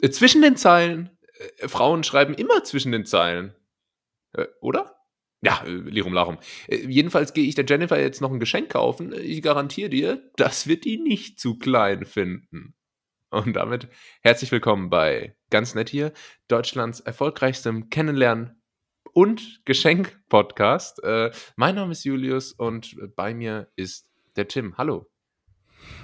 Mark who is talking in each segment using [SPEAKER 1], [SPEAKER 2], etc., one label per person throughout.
[SPEAKER 1] Äh, zwischen den Zeilen. Äh, Frauen schreiben immer zwischen den Zeilen. Äh, oder? Ja, äh, Lirum Larum. Äh, jedenfalls gehe ich der Jennifer jetzt noch ein Geschenk kaufen. Ich garantiere dir, das wird die nicht zu klein finden. Und damit herzlich willkommen bei Ganz Nett hier, Deutschlands erfolgreichstem Kennenlernen und Geschenk-Podcast. Mein Name ist Julius und bei mir ist der Tim. Hallo.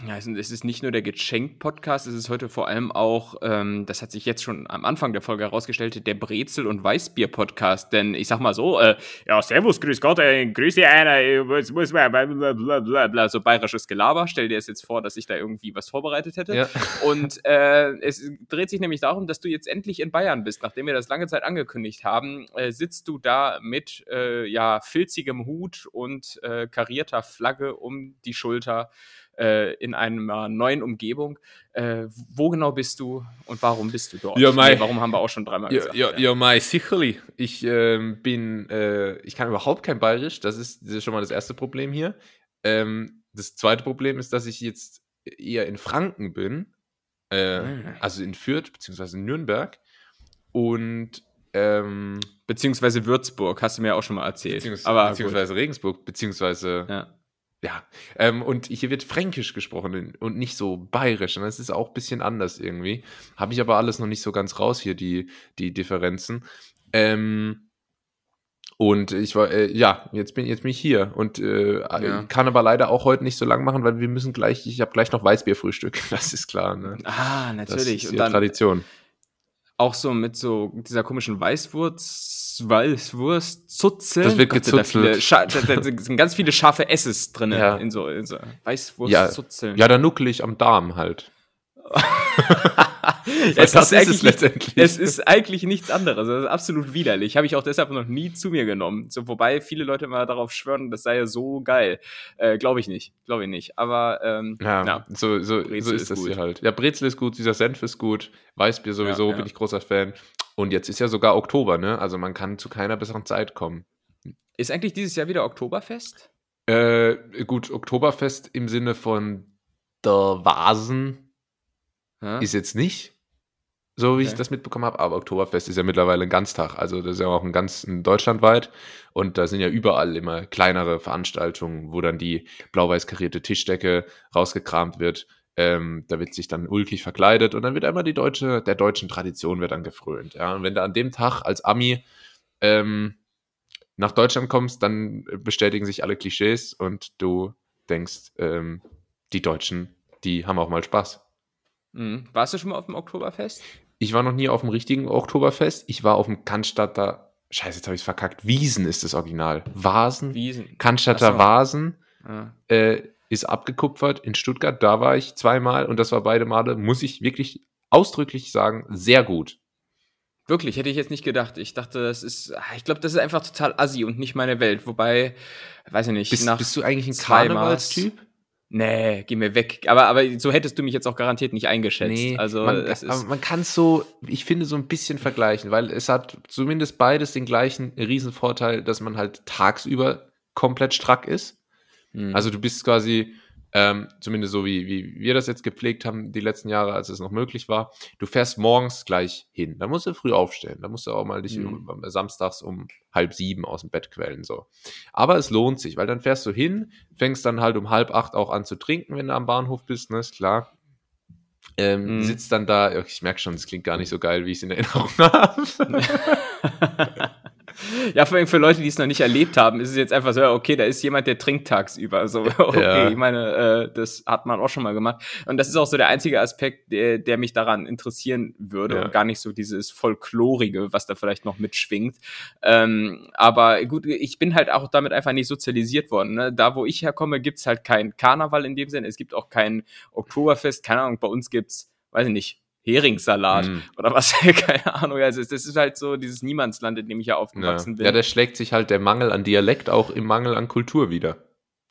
[SPEAKER 2] Ja, es ist nicht nur der Geschenk-Podcast, es ist heute vor allem auch, ähm, das hat sich jetzt schon am Anfang der Folge herausgestellt, der Brezel- und Weißbier-Podcast. Denn ich sag mal so, äh, ja, Servus, Grüß Gott, äh, Grüß dir einer, muss, muss, blablabla, so bayerisches Gelaber. Stell dir es jetzt vor, dass ich da irgendwie was vorbereitet hätte. Ja. Und äh, es dreht sich nämlich darum, dass du jetzt endlich in Bayern bist. Nachdem wir das lange Zeit angekündigt haben, äh, sitzt du da mit äh, ja, filzigem Hut und äh, karierter Flagge um die Schulter äh, in einer neuen Umgebung. Äh, wo genau bist du und warum bist du dort?
[SPEAKER 1] Ja, my, nee,
[SPEAKER 2] warum haben wir auch schon dreimal
[SPEAKER 1] ja, gesagt. Ja, ja, ja my, sicherlich. Ich ähm, bin, äh, ich kann überhaupt kein Bayerisch. Das ist, das ist schon mal das erste Problem hier. Ähm, das zweite Problem ist, dass ich jetzt eher in Franken bin. Mhm. Also in Fürth beziehungsweise Nürnberg. Und ähm,
[SPEAKER 2] beziehungsweise Würzburg, hast du mir auch schon mal erzählt.
[SPEAKER 1] Beziehungs Aber beziehungsweise gut. Regensburg, beziehungsweise ja. Ja, ähm, und hier wird Fränkisch gesprochen und nicht so bayerisch. Und das ist auch ein bisschen anders irgendwie. Habe ich aber alles noch nicht so ganz raus hier, die, die Differenzen. Ähm, und ich war, äh, ja, jetzt bin, jetzt bin ich hier und äh, ja. kann aber leider auch heute nicht so lang machen, weil wir müssen gleich, ich habe gleich noch Weißbierfrühstück, das ist klar. Ne?
[SPEAKER 2] Ah, natürlich.
[SPEAKER 1] Das ist und Tradition.
[SPEAKER 2] Auch so mit so dieser komischen Weißwurz, Weißwurst-Zutze.
[SPEAKER 1] Das wird gezuzelt.
[SPEAKER 2] Da, da, sind ganz viele scharfe S's drin ja. in so, in so
[SPEAKER 1] Weißwurst-Zutzeln. Ja, ja, da nuckle ich am Darm halt.
[SPEAKER 2] es, ist es letztendlich. es ist eigentlich nichts anderes. Das ist absolut widerlich. Habe ich auch deshalb noch nie zu mir genommen. So, wobei viele Leute mal darauf schwören, das sei ja so geil. Äh, Glaube ich nicht. Glaube ich nicht. Aber ähm,
[SPEAKER 1] ja, ja, so, so, so ist, ist das gut. hier halt. Ja, Brezel ist gut, dieser Senf ist gut, Weißbier sowieso, ja, ja. bin ich großer Fan. Und jetzt ist ja sogar Oktober, ne? Also man kann zu keiner besseren Zeit kommen.
[SPEAKER 2] Ist eigentlich dieses Jahr wieder Oktoberfest?
[SPEAKER 1] Äh, gut, Oktoberfest im Sinne von der Vasen ja. Ist jetzt nicht, so wie okay. ich das mitbekommen habe, aber Oktoberfest ist ja mittlerweile ein Ganztag. Also das ist ja auch ein ganz ein deutschlandweit. Und da sind ja überall immer kleinere Veranstaltungen, wo dann die blau-weiß karierte Tischdecke rausgekramt wird. Ähm, da wird sich dann ulkig verkleidet und dann wird einmal die deutsche, der deutschen Tradition wird dann gefrönt. Ja? Und wenn du an dem Tag als Ami ähm, nach Deutschland kommst, dann bestätigen sich alle Klischees und du denkst, ähm, die Deutschen, die haben auch mal Spaß.
[SPEAKER 2] Mhm. Warst du schon mal auf dem Oktoberfest?
[SPEAKER 1] Ich war noch nie auf dem richtigen Oktoberfest. Ich war auf dem Cannstatter, scheiße, jetzt habe ich es verkackt. Wiesen ist das Original. Vasen.
[SPEAKER 2] Wiesen.
[SPEAKER 1] Cannstatter so. Vasen. Ja. Äh, ist abgekupfert in Stuttgart. Da war ich zweimal und das war beide Male, muss ich wirklich ausdrücklich sagen, sehr gut.
[SPEAKER 2] Wirklich, hätte ich jetzt nicht gedacht. Ich dachte, das ist, ah, ich glaube, das ist einfach total assi und nicht meine Welt. Wobei, weiß ich nicht.
[SPEAKER 1] Bist, bist du eigentlich ein Karnevalstyp?
[SPEAKER 2] Nee, geh mir weg. Aber, aber so hättest du mich jetzt auch garantiert nicht eingeschätzt. Nee, also,
[SPEAKER 1] man, man kann es so, ich finde, so ein bisschen vergleichen, weil es hat zumindest beides den gleichen Riesenvorteil, dass man halt tagsüber komplett strack ist. Mhm. Also du bist quasi, ähm, zumindest so wie, wie wir das jetzt gepflegt haben, die letzten Jahre, als es noch möglich war. Du fährst morgens gleich hin. Da musst du früh aufstehen. Da musst du auch mal dich mhm. um, samstags um halb sieben aus dem Bett quälen. So. Aber es lohnt sich, weil dann fährst du hin, fängst dann halt um halb acht auch an zu trinken, wenn du am Bahnhof bist, ne, ist klar. Ähm, mhm. Sitzt dann da, ich merke schon, es klingt gar nicht so geil, wie ich es in Erinnerung habe.
[SPEAKER 2] ja, vor allem für Leute, die es noch nicht erlebt haben, ist es jetzt einfach so, okay, da ist jemand, der trinkt tagsüber. So, okay, ja. ich meine, äh, das hat man auch schon mal gemacht. Und das ist auch so der einzige Aspekt, der, der mich daran interessieren würde ja. und gar nicht so dieses Folklorige, was da vielleicht noch mitschwingt. Ähm, aber gut, ich bin halt auch damit einfach nicht sozialisiert worden. Ne? Da, wo ich herkomme, gibt's halt kein Karneval in dem Sinne. Es gibt auch kein Oktoberfest. Keine Ahnung, bei uns gibt's, weiß ich nicht, Heringssalat mm. oder was, keine Ahnung. Also das ist halt so dieses Niemandsland, in dem ich ja aufgewachsen
[SPEAKER 1] ja.
[SPEAKER 2] bin.
[SPEAKER 1] Ja, da schlägt sich halt der Mangel an Dialekt auch im Mangel an Kultur wieder.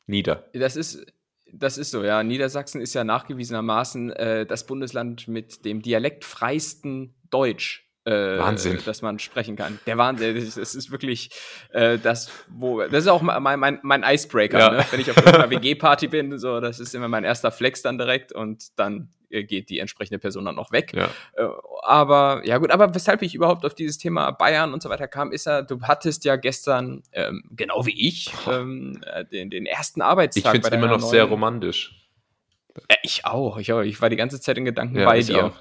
[SPEAKER 1] Nieder.
[SPEAKER 2] Das ist, das ist so, ja. Niedersachsen ist ja nachgewiesenermaßen äh, das Bundesland mit dem dialektfreisten Deutsch. Äh, Wahnsinn. dass man sprechen kann. Der Wahnsinn, das ist wirklich äh, das, wo, das ist auch mein, mein, mein Icebreaker, ja. ne? wenn ich auf einer WG-Party bin, so, das ist immer mein erster Flex dann direkt und dann äh, geht die entsprechende Person dann noch weg. Ja. Äh, aber, ja gut, aber weshalb ich überhaupt auf dieses Thema Bayern und so weiter kam, ist ja, du hattest ja gestern, ähm, genau wie ich, ähm, äh, den, den ersten Arbeitstag.
[SPEAKER 1] Ich finde es immer noch sehr romantisch.
[SPEAKER 2] Ich auch, ich auch. Ich war die ganze Zeit in Gedanken ja, bei dir. Auch.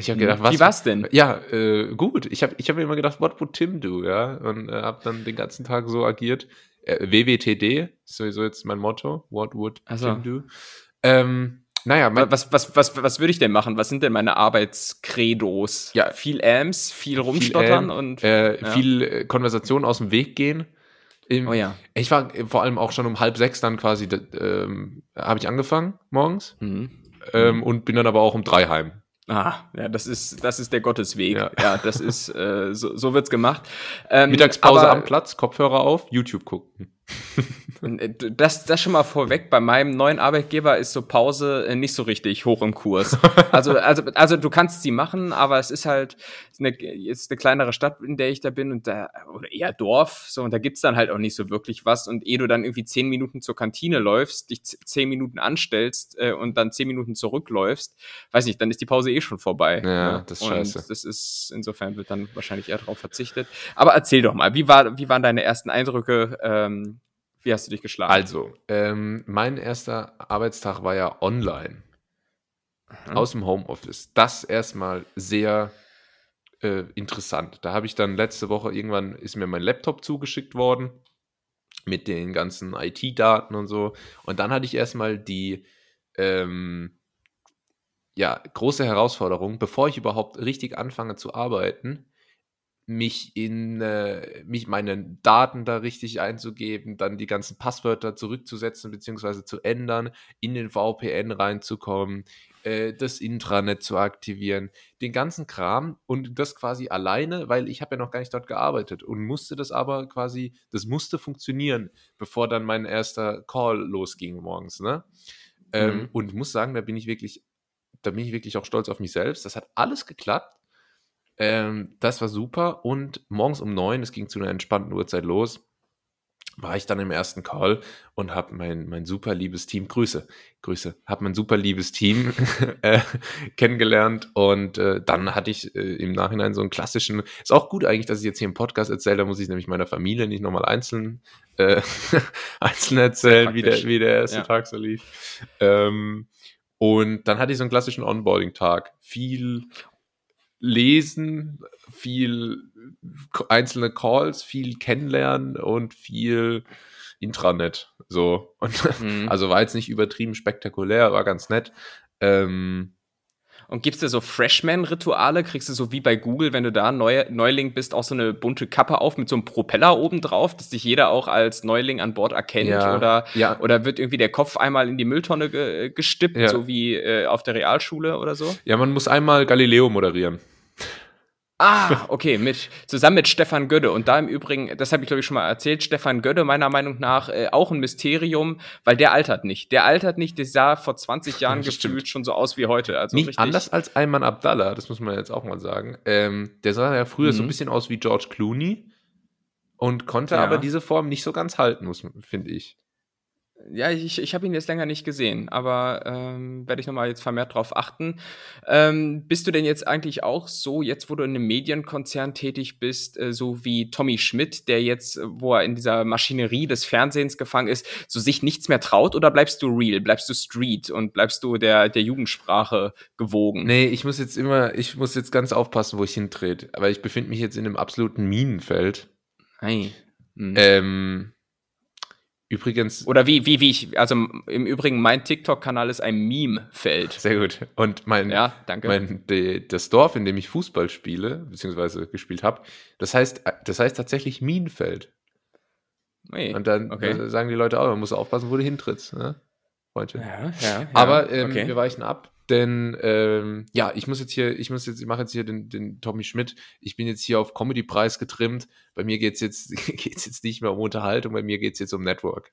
[SPEAKER 1] Ich habe gedacht, was? Wie war's denn? Ja, äh, gut. Ich habe ich hab mir immer gedacht, what would Tim do, ja? Und äh, habe dann den ganzen Tag so agiert. Äh, WWTD ist sowieso jetzt mein Motto. What would also. Tim do? Ähm, naja,
[SPEAKER 2] was, was, was, was würde ich denn machen? Was sind denn meine Arbeitskredos? Ja, viel Ams, viel rumstottern viel, und
[SPEAKER 1] äh, ja. viel äh, Konversation aus dem Weg gehen. Im, oh ja. Ich war vor allem auch schon um halb sechs dann quasi, ähm, habe ich angefangen morgens mhm. Ähm, und bin dann aber auch um drei heim.
[SPEAKER 2] Ah, ja, das ist, das ist der Gottesweg. Ja, ja das ist, äh, so, so wird's gemacht.
[SPEAKER 1] Ähm, Mittagspause aber, am Platz, Kopfhörer auf, YouTube gucken.
[SPEAKER 2] Äh, das, das schon mal vorweg, bei meinem neuen Arbeitgeber ist so Pause äh, nicht so richtig hoch im Kurs. Also, also, also du kannst sie machen, aber es ist halt eine, jetzt eine kleinere Stadt, in der ich da bin und da, oder eher Dorf, so, und da gibt's dann halt auch nicht so wirklich was. Und ehe du dann irgendwie zehn Minuten zur Kantine läufst, dich zehn Minuten anstellst äh, und dann zehn Minuten zurückläufst, weiß nicht, dann ist die Pause eh schon vorbei.
[SPEAKER 1] Ja, ne? das ist scheiße.
[SPEAKER 2] Und das ist, insofern wird dann wahrscheinlich eher darauf verzichtet. Aber erzähl doch mal, wie, war, wie waren deine ersten Eindrücke? Ähm, wie hast du dich geschlagen?
[SPEAKER 1] Also, ähm, mein erster Arbeitstag war ja online. Mhm. Aus dem Homeoffice. Das erstmal sehr äh, interessant. Da habe ich dann letzte Woche irgendwann ist mir mein Laptop zugeschickt worden mit den ganzen IT-Daten und so. Und dann hatte ich erstmal die ähm, ja, große Herausforderung, bevor ich überhaupt richtig anfange zu arbeiten, mich in äh, mich meine Daten da richtig einzugeben, dann die ganzen Passwörter zurückzusetzen bzw. zu ändern, in den VPN reinzukommen, äh, das Intranet zu aktivieren, den ganzen Kram und das quasi alleine, weil ich habe ja noch gar nicht dort gearbeitet und musste das aber quasi, das musste funktionieren, bevor dann mein erster Call losging morgens, ne? Ähm, mhm. und muss sagen, da bin ich wirklich, da bin ich wirklich auch stolz auf mich selbst. Das hat alles geklappt ähm, das war super. Und morgens um neun, es ging zu einer entspannten Uhrzeit los, war ich dann im ersten Call und habe mein, mein super liebes Team, Grüße, Grüße, habe mein super liebes Team äh, kennengelernt und äh, dann hatte ich äh, im Nachhinein so einen klassischen, ist auch gut eigentlich, dass ich jetzt hier im Podcast erzähle, da muss ich nämlich meiner Familie nicht nochmal einzeln, äh, einzeln erzählen, wie der, wie der erste ja. Tag so lief. Ähm, und dann hatte ich so einen klassischen Onboarding-Tag. Viel lesen, viel einzelne Calls, viel kennenlernen und viel Intranet. So. Und mhm. also war jetzt nicht übertrieben spektakulär, war ganz nett. Ähm,
[SPEAKER 2] und gibst du so Freshman-Rituale? Kriegst du so wie bei Google, wenn du da Neu Neuling bist, auch so eine bunte Kappe auf mit so einem Propeller oben drauf, dass dich jeder auch als Neuling an Bord erkennt? Ja, oder, ja. oder wird irgendwie der Kopf einmal in die Mülltonne ge gestippt, ja. so wie äh, auf der Realschule oder so?
[SPEAKER 1] Ja, man muss einmal Galileo moderieren.
[SPEAKER 2] Ah, okay, mit, zusammen mit Stefan Gödde. Und da im Übrigen, das habe ich glaube ich schon mal erzählt, Stefan Gödde meiner Meinung nach äh, auch ein Mysterium, weil der altert nicht. Der altert nicht, der sah vor 20 Jahren gefühlt stimmt. schon so aus wie heute. Also
[SPEAKER 1] nicht richtig. anders als Ayman Abdallah, das muss man jetzt auch mal sagen. Ähm, der sah ja früher mhm. so ein bisschen aus wie George Clooney und konnte ja. aber diese Form nicht so ganz halten, finde ich.
[SPEAKER 2] Ja, ich, ich habe ihn jetzt länger nicht gesehen, aber ähm, werde ich nochmal jetzt vermehrt drauf achten. Ähm, bist du denn jetzt eigentlich auch so, jetzt wo du in einem Medienkonzern tätig bist, äh, so wie Tommy Schmidt, der jetzt, wo er in dieser Maschinerie des Fernsehens gefangen ist, so sich nichts mehr traut oder bleibst du real, bleibst du street und bleibst du der, der Jugendsprache gewogen?
[SPEAKER 1] Nee, ich muss jetzt immer, ich muss jetzt ganz aufpassen, wo ich hintrete, aber ich befinde mich jetzt in einem absoluten Minenfeld. Hey. Mhm. Ähm, Übrigens.
[SPEAKER 2] Oder wie, wie, wie ich, also im Übrigen, mein TikTok-Kanal ist ein Meme-Feld.
[SPEAKER 1] Sehr gut. Und mein, ja, danke. Mein, de, das Dorf, in dem ich Fußball spiele, beziehungsweise gespielt habe, das heißt, das heißt tatsächlich Minenfeld. Hey, Und dann okay. sagen die Leute auch, man muss aufpassen, wo du hintrittst, ne? Heute. Ja, ja, ja. Aber ähm, okay. wir weichen ab. Denn ähm, ja, ich muss jetzt hier, ich muss jetzt, ich mache jetzt hier den, den Tommy Schmidt. Ich bin jetzt hier auf Comedy-Preis getrimmt. Bei mir geht es jetzt, geht's jetzt nicht mehr um Unterhaltung, bei mir geht es jetzt um Network.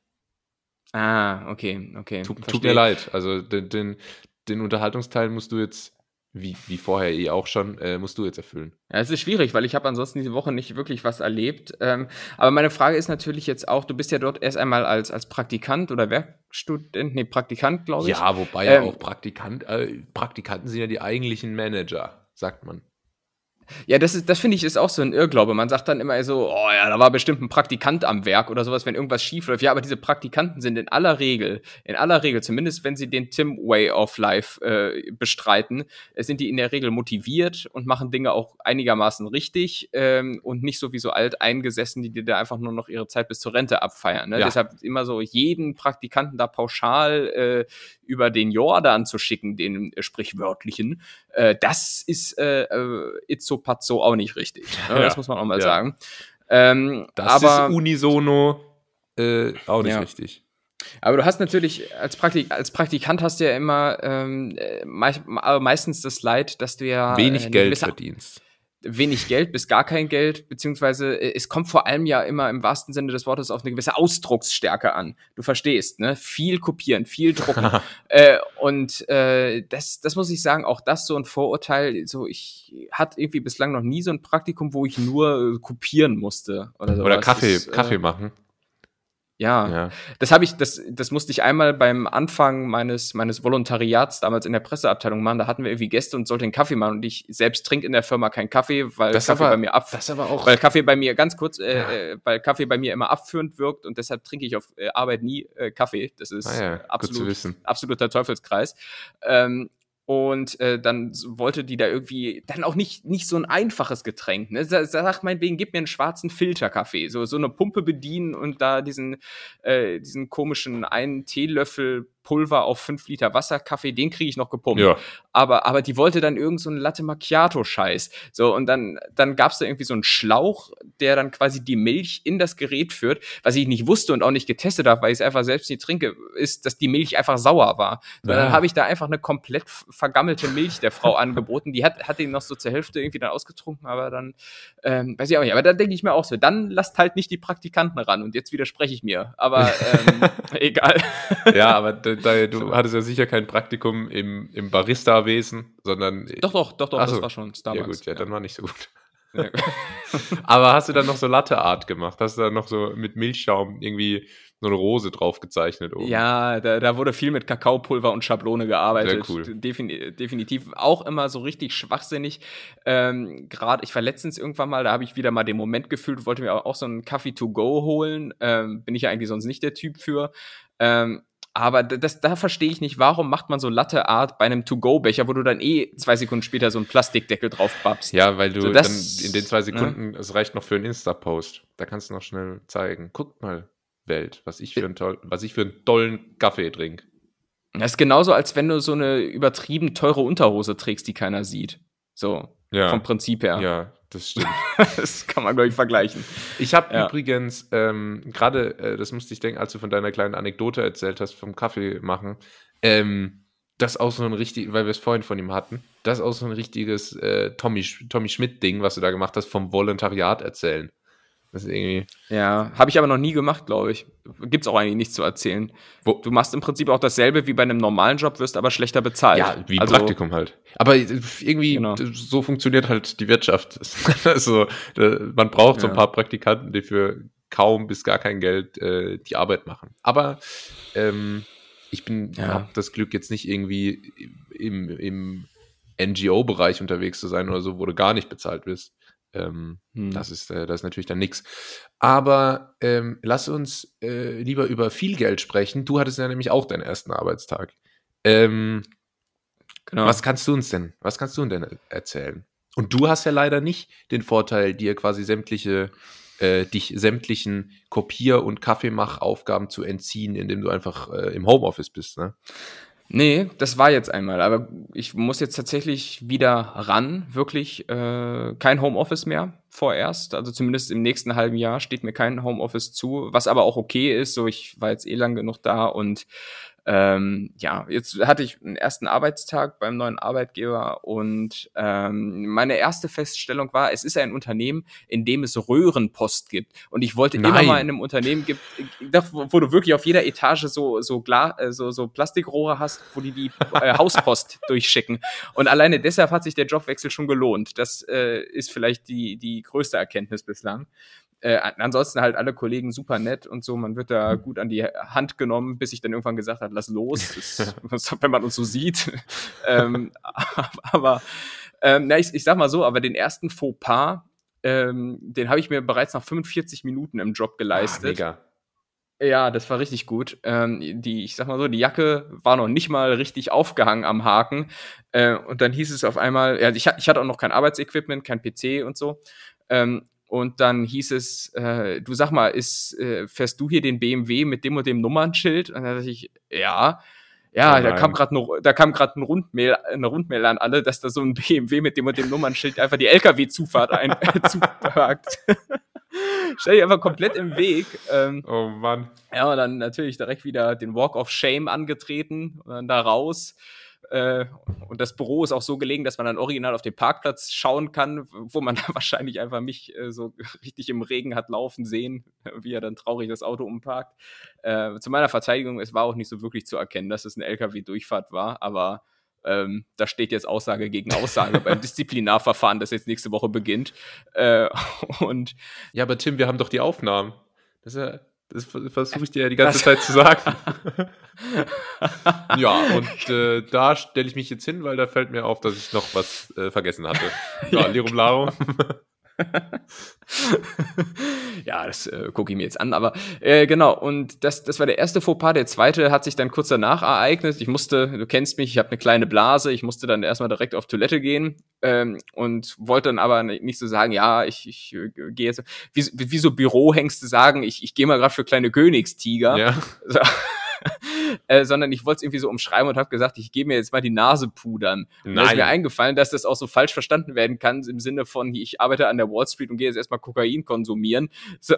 [SPEAKER 2] Ah, okay, okay.
[SPEAKER 1] Tut, tut mir leid. Also den, den, den Unterhaltungsteil musst du jetzt wie, wie vorher eh auch schon, äh, musst du jetzt erfüllen.
[SPEAKER 2] Ja, es ist schwierig, weil ich habe ansonsten diese Woche nicht wirklich was erlebt. Ähm, aber meine Frage ist natürlich jetzt auch, du bist ja dort erst einmal als, als Praktikant oder Werkstudent, nee, Praktikant, glaube ich.
[SPEAKER 1] Ja, wobei ähm, ja auch Praktikant, äh, Praktikanten sind ja die eigentlichen Manager, sagt man.
[SPEAKER 2] Ja, das ist, das finde ich ist auch so ein Irrglaube. Man sagt dann immer so, oh ja, da war bestimmt ein Praktikant am Werk oder sowas, wenn irgendwas schief läuft. Ja, aber diese Praktikanten sind in aller Regel, in aller Regel, zumindest wenn sie den Tim Way of Life äh, bestreiten, äh, sind die in der Regel motiviert und machen Dinge auch einigermaßen richtig ähm, und nicht so wie so alt eingesessen, die dir da einfach nur noch ihre Zeit bis zur Rente abfeiern. Ne? Ja. Deshalb immer so jeden Praktikanten da pauschal äh, über den Jordan zu schicken, den äh, sprichwörtlichen, äh, das ist äh, äh, Itzo Pazzo auch nicht richtig. Ne? Ja, das muss man auch mal sagen.
[SPEAKER 1] Ähm, das aber, ist unisono äh, auch nicht richtig.
[SPEAKER 2] Aber du hast natürlich als, Praktik als Praktikant hast du ja immer ähm, äh, me meistens das Leid, dass du ja
[SPEAKER 1] wenig Geld verdienst
[SPEAKER 2] wenig Geld bis gar kein Geld, beziehungsweise äh, es kommt vor allem ja immer im wahrsten Sinne des Wortes auf eine gewisse Ausdrucksstärke an. Du verstehst, ne? Viel kopieren, viel drucken. äh, und äh, das, das muss ich sagen, auch das so ein Vorurteil. So, ich hatte irgendwie bislang noch nie so ein Praktikum, wo ich nur äh, kopieren musste. Oder,
[SPEAKER 1] oder Kaffee, Kaffee äh, machen.
[SPEAKER 2] Ja, ja. das habe ich, das, das musste ich einmal beim Anfang meines, meines Volontariats damals in der Presseabteilung machen. Da hatten wir irgendwie Gäste und sollten einen Kaffee machen und ich selbst trinke in der Firma keinen Kaffee, weil
[SPEAKER 1] das
[SPEAKER 2] Kaffee
[SPEAKER 1] aber,
[SPEAKER 2] bei mir ab,
[SPEAKER 1] das aber auch,
[SPEAKER 2] weil Kaffee bei mir ganz kurz, äh, ja. äh, weil Kaffee bei mir immer abführend wirkt und deshalb trinke ich auf äh, Arbeit nie äh, Kaffee. Das ist ah ja, absolut, absoluter Teufelskreis. Ähm, und äh, dann wollte die da irgendwie, dann auch nicht, nicht so ein einfaches Getränk. Ne? Sag, sag meinetwegen, gib mir einen schwarzen Filterkaffee. So, so eine Pumpe bedienen und da diesen, äh, diesen komischen einen Teelöffel Pulver auf 5 Liter Wasser, Kaffee, den kriege ich noch gepumpt. Ja. Aber, aber die wollte dann irgend so einen Latte Macchiato-Scheiß. So, und dann, dann gab es da irgendwie so einen Schlauch, der dann quasi die Milch in das Gerät führt. Was ich nicht wusste und auch nicht getestet habe, weil ich es einfach selbst nicht trinke, ist, dass die Milch einfach sauer war. Ja. Dann habe ich da einfach eine komplett vergammelte Milch der Frau angeboten. Die hat, hat den noch so zur Hälfte irgendwie dann ausgetrunken, aber dann, ähm, weiß ich auch nicht. Aber da denke ich mir auch so, dann lasst halt nicht die Praktikanten ran. Und jetzt widerspreche ich mir. Aber ähm, egal.
[SPEAKER 1] Ja, aber da, du hattest ja sicher kein Praktikum im, im Barista-Wesen, sondern.
[SPEAKER 2] Doch, doch, doch, doch, das war schon
[SPEAKER 1] Starbucks. Ja, gut, ja, ja, dann war nicht so gut. Ja. Aber hast du dann noch so Latte-Art gemacht? Hast du dann noch so mit Milchschaum irgendwie so eine Rose drauf gezeichnet
[SPEAKER 2] oben? Ja, da, da wurde viel mit Kakaopulver und Schablone gearbeitet.
[SPEAKER 1] Sehr cool.
[SPEAKER 2] Defin definitiv auch immer so richtig schwachsinnig. Ähm, Gerade, ich war letztens irgendwann mal, da habe ich wieder mal den Moment gefühlt, wollte mir auch so einen Kaffee to go holen. Ähm, bin ich ja eigentlich sonst nicht der Typ für. Ähm, aber das, da verstehe ich nicht, warum macht man so Latte-Art bei einem To-Go-Becher, wo du dann eh zwei Sekunden später so einen Plastikdeckel drauf babst.
[SPEAKER 1] Ja, weil du so, das, dann in den zwei ne? Sekunden, es reicht noch für einen Insta-Post. Da kannst du noch schnell zeigen. Guckt mal, Welt, was ich für einen, toll, was ich für einen tollen Kaffee trinke.
[SPEAKER 2] Das ist genauso, als wenn du so eine übertrieben teure Unterhose trägst, die keiner sieht. So, ja. vom Prinzip her.
[SPEAKER 1] Ja, das stimmt.
[SPEAKER 2] das kann man, glaube ich, vergleichen.
[SPEAKER 1] Ich habe ja. übrigens, ähm, gerade, äh, das musste ich denken, als du von deiner kleinen Anekdote erzählt hast, vom Kaffee machen, ähm, das auch so ein richtig, weil wir es vorhin von ihm hatten, das auch so ein richtiges äh, Tommy, Tommy Schmidt-Ding, was du da gemacht hast, vom Volontariat erzählen.
[SPEAKER 2] Das ist irgendwie. Ja, habe ich aber noch nie gemacht, glaube ich. Gibt es auch eigentlich nichts zu erzählen. Wo? Du machst im Prinzip auch dasselbe wie bei einem normalen Job, wirst aber schlechter bezahlt.
[SPEAKER 1] Ja, wie also, Praktikum halt. Aber irgendwie, genau. so funktioniert halt die Wirtschaft. also, man braucht so ein paar Praktikanten, die für kaum bis gar kein Geld äh, die Arbeit machen. Aber ähm, ich bin, ja. habe das Glück, jetzt nicht irgendwie im, im NGO-Bereich unterwegs zu sein oder so, wo du gar nicht bezahlt wirst. Ähm, hm. das, ist, äh, das ist natürlich dann nichts. Aber ähm, lass uns äh, lieber über viel Geld sprechen. Du hattest ja nämlich auch deinen ersten Arbeitstag. Ähm, genau. Was kannst du uns denn, was kannst du denn erzählen? Und du hast ja leider nicht den Vorteil, dir quasi sämtliche, äh, dich sämtlichen Kopier- und Kaffeemachaufgaben zu entziehen, indem du einfach äh, im Homeoffice bist, ne?
[SPEAKER 2] Nee, das war jetzt einmal. Aber ich muss jetzt tatsächlich wieder ran. Wirklich äh, kein Homeoffice mehr vorerst. Also zumindest im nächsten halben Jahr steht mir kein Homeoffice zu. Was aber auch okay ist. So, ich war jetzt eh lang genug da und Ähm, ja, jetzt hatte ich einen ersten Arbeitstag beim neuen Arbeitgeber und ähm, meine erste Feststellung war, es ist ein Unternehmen, in dem es Röhrenpost gibt. Und ich wollte Nein. immer mal in einem Unternehmen gibt, wo du wirklich auf jeder Etage so so, Gla äh, so, so Plastikrohre hast, wo die die äh, Hauspost durchschicken. Und alleine deshalb hat sich der Jobwechsel schon gelohnt. Das äh, ist vielleicht die die größte Erkenntnis bislang. Äh, ansonsten halt alle Kollegen super nett und so. Man wird da gut an die Hand genommen, bis ich dann irgendwann gesagt habe, lass los. Das, wenn man uns so sieht. ähm, aber ähm, na, ich, ich sag mal so, aber den ersten Fauxpas, ähm, den habe ich mir bereits nach 45 Minuten im Job geleistet. Ah, mega. Ja, das war richtig gut. Ähm, die, ich sag mal so, die Jacke war noch nicht mal richtig aufgehangen am Haken. Äh, und dann hieß es auf einmal, ja, ich, ich hatte auch noch kein Arbeitsequipment, kein PC und so. Ähm, und dann hieß es, äh, du sag mal, ist, äh, fährst du hier den BMW mit dem und dem Nummernschild? Und dann dachte ich, ja. Ja, oh da kam gerade da kam gerade ein Rundmail, eine Rundmail an alle, dass da so ein BMW mit dem und dem Nummernschild einfach die LKW-Zufahrt ein äh, zuparkt. Stell dich einfach komplett im Weg. Ähm,
[SPEAKER 1] oh Mann.
[SPEAKER 2] Ja, und dann natürlich direkt wieder den Walk of Shame angetreten und dann da raus. Äh, und das Büro ist auch so gelegen, dass man dann original auf den Parkplatz schauen kann, wo man dann wahrscheinlich einfach mich äh, so richtig im Regen hat laufen sehen, wie er dann traurig das Auto umparkt. Äh, zu meiner Verteidigung, es war auch nicht so wirklich zu erkennen, dass es eine LKW-Durchfahrt war, aber ähm, da steht jetzt Aussage gegen Aussage beim Disziplinarverfahren, das jetzt nächste Woche beginnt. Äh, und
[SPEAKER 1] ja, aber Tim, wir haben doch die Aufnahmen. Das ist ja das versuche ich dir ja die ganze Zeit zu sagen. ja, und äh, da stelle ich mich jetzt hin, weil da fällt mir auf, dass ich noch was äh, vergessen hatte. Ja, Lirum Larum.
[SPEAKER 2] ja, das äh, gucke ich mir jetzt an. Aber äh, genau, und das, das war der erste Fauxpas. Der zweite hat sich dann kurz danach ereignet. Ich musste, du kennst mich, ich habe eine kleine Blase. Ich musste dann erstmal direkt auf Toilette gehen ähm, und wollte dann aber nicht so sagen, ja, ich, ich äh, gehe jetzt, wie, wie so Bürohengste sagen, ich, ich gehe mal gerade für kleine Königstiger. Ja. So. äh, sondern ich wollte es irgendwie so umschreiben und habe gesagt, ich gehe mir jetzt mal die Nase pudern. Und da ist mir eingefallen, dass das auch so falsch verstanden werden kann, im Sinne von, ich arbeite an der Wall Street und gehe jetzt erstmal Kokain konsumieren. So,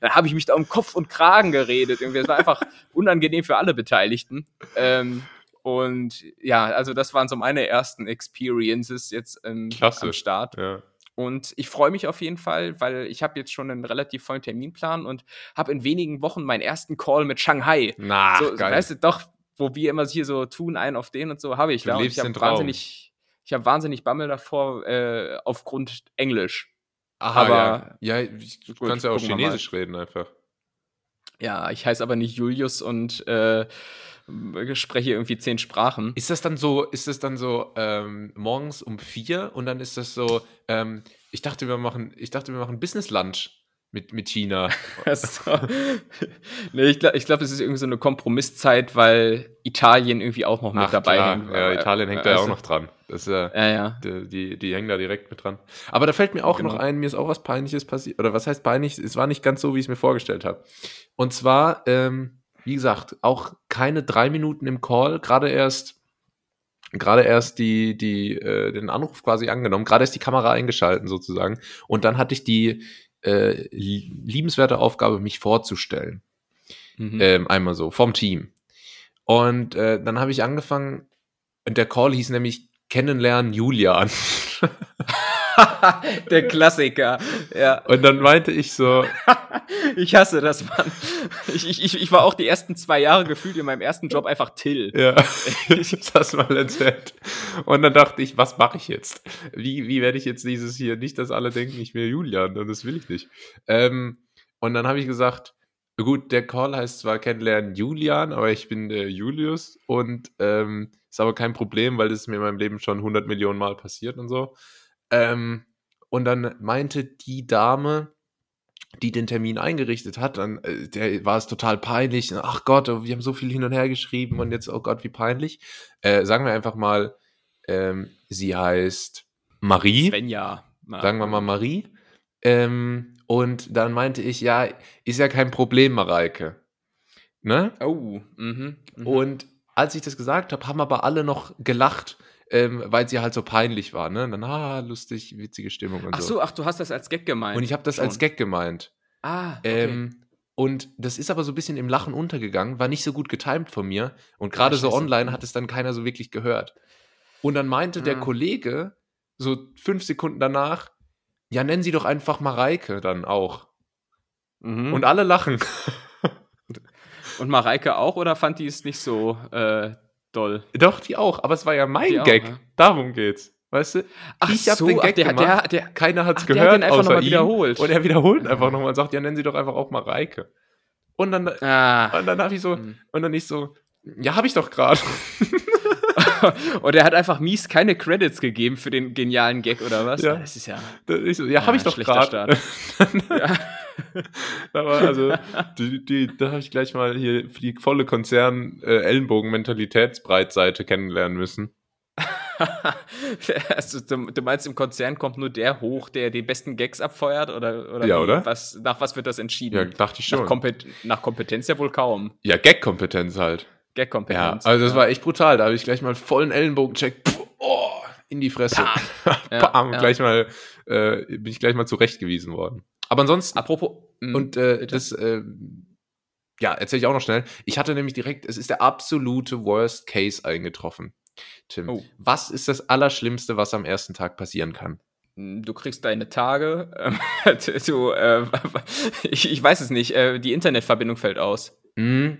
[SPEAKER 2] dann habe ich mich da um Kopf und Kragen geredet. Irgendwie, das war einfach unangenehm für alle Beteiligten. Ähm, und ja, also das waren so meine ersten Experiences jetzt ähm, am Start. Ja. Und ich freue mich auf jeden Fall, weil ich habe jetzt schon einen relativ vollen Terminplan und habe in wenigen Wochen meinen ersten Call mit Shanghai.
[SPEAKER 1] Na,
[SPEAKER 2] so, geil. Weißt du, doch, wo wir immer hier so tun, einen auf den und so, habe ich
[SPEAKER 1] du da.
[SPEAKER 2] ich
[SPEAKER 1] habe
[SPEAKER 2] wahnsinnig, ich habe wahnsinnig Bammel davor äh, aufgrund Englisch.
[SPEAKER 1] Aha, aber ja, ja du gut, kannst ja auch Chinesisch reden einfach.
[SPEAKER 2] Ja, ich heiße aber nicht Julius und äh, spreche irgendwie zehn Sprachen.
[SPEAKER 1] Ist das dann so, ist das dann so ähm, morgens um vier und dann ist das so, ähm, ich dachte, wir machen, ich dachte, wir machen Business Lunch mit, mit China.
[SPEAKER 2] nee, ich glaube, ich glaub, es ist irgendwie so eine Kompromisszeit, weil Italien irgendwie auch noch mit Ach, dabei
[SPEAKER 1] hängt. Ja, Italien hängt da also, ja auch noch dran. Das ist ja, ja, ja. Die, die, die, hängen da direkt mit dran. Aber da fällt mir auch genau. noch ein, mir ist auch was Peinliches passiert. Oder was heißt peinlich? Es war nicht ganz so, wie ich es mir vorgestellt habe. Und zwar, ähm, wie gesagt, auch keine drei Minuten im Call, gerade erst, gerade erst die, die, äh, den Anruf quasi angenommen, gerade erst die Kamera eingeschalten sozusagen. Und dann hatte ich die äh, liebenswerte Aufgabe, mich vorzustellen. Mhm. Ähm, einmal so, vom Team. Und äh, dann habe ich angefangen, und der Call hieß nämlich Kennenlernen Julian.
[SPEAKER 2] Der Klassiker. Ja.
[SPEAKER 1] Und dann meinte ich so.
[SPEAKER 2] ich hasse das, Mann. Ich, ich, ich war auch die ersten zwei Jahre gefühlt in meinem ersten Job einfach Till.
[SPEAKER 1] Ja, ich hab das mal erzählt. Und dann dachte ich, was mache ich jetzt? Wie, wie werde ich jetzt dieses hier, nicht, dass alle denken, ich will Julian, und das will ich nicht. Ähm, und dann habe ich gesagt, gut, der Call heißt zwar kennenlernen Julian, aber ich bin der Julius und ähm, ist aber kein Problem, weil das ist mir in meinem Leben schon 100 Millionen Mal passiert und so. Ähm, und dann meinte die Dame, die den Termin eingerichtet hat, dann äh, der war es total peinlich. Ach Gott, oh, wir haben so viel hin und her geschrieben und jetzt, oh Gott, wie peinlich. Äh, sagen wir einfach mal, ähm, sie heißt Marie.
[SPEAKER 2] Svenja.
[SPEAKER 1] Sagen wir mal Marie. Ähm, und dann meinte ich, ja, ist ja kein Problem, Mareike. Ne?
[SPEAKER 2] Oh, mhm,
[SPEAKER 1] mh. Und als ich das gesagt habe, haben aber alle noch gelacht ähm, weil sie halt so peinlich war, ne? Und dann, ah, lustig, witzige Stimmung und
[SPEAKER 2] ach so.
[SPEAKER 1] so.
[SPEAKER 2] Ach, du hast das als Gag gemeint.
[SPEAKER 1] Und ich habe das schon. als Gag gemeint.
[SPEAKER 2] Ah,
[SPEAKER 1] okay. Ähm, Und das ist aber so ein bisschen im Lachen untergegangen, war nicht so gut getimt von mir. Und gerade so online hat es dann keiner so wirklich gehört. Und dann meinte mhm. der Kollege so fünf Sekunden danach, ja, nennen Sie doch einfach Mareike dann auch. Mhm. Und alle lachen.
[SPEAKER 2] Und Mareike auch oder fand die es nicht so äh, doll?
[SPEAKER 1] Doch, die auch, aber es war ja mein die Gag. Auch, ja? Darum geht's. Weißt du?
[SPEAKER 2] Ach ich so, den Gag ach, der,
[SPEAKER 1] gemacht, der, der, keiner hat's ach, gehört, der hat
[SPEAKER 2] einfach außer wiederholt.
[SPEAKER 1] Und er wiederholt einfach nochmal und sagt, ja, nennen Sie doch einfach auch Mareike. Und dann, ah. und dann habe ich so, hm. und dann ich so, ja, habe ich doch gerade.
[SPEAKER 2] und er hat einfach mies keine Credits gegeben für den genialen Gag oder was?
[SPEAKER 1] Ja, das ist ja. Ich so, ja, ja habe ich doch gerade. ja. Aber also, die, die, da habe ich gleich mal hier die volle Konzern-Ellenbogen-Mentalitätsbreitseite äh, kennenlernen müssen.
[SPEAKER 2] also, du, du, meinst, im Konzern kommt nur der hoch, der die besten Gags abfeuert? Oder, oder,
[SPEAKER 1] ja, oder?
[SPEAKER 2] Was, nach was wird das entschieden? Ja,
[SPEAKER 1] dachte ich schon.
[SPEAKER 2] Nach, Kompet nach Kompetenz ja wohl kaum.
[SPEAKER 1] Ja, Gag-Kompetenz halt.
[SPEAKER 2] Gag-Kompetenz.
[SPEAKER 1] Ja, also das ja. war echt brutal. Da habe ich gleich mal vollen Ellenbogen-Check. Oh, in die Fresse. Pam. Ja, gleich mal, äh, bin ich gleich mal zurechtgewiesen worden. Aber ansonsten.
[SPEAKER 2] Apropos.
[SPEAKER 1] Mh, und äh, das, äh, ja, erzähle ich auch noch schnell. Ich hatte nämlich direkt, es ist der absolute Worst Case eingetroffen. Tim, oh. was ist das Allerschlimmste, was am ersten Tag passieren kann?
[SPEAKER 2] Hm, du kriegst deine Tage, äh, du, äh, ich, ich, weiß es nicht, äh, die Internetverbindung fällt aus.
[SPEAKER 1] Mm,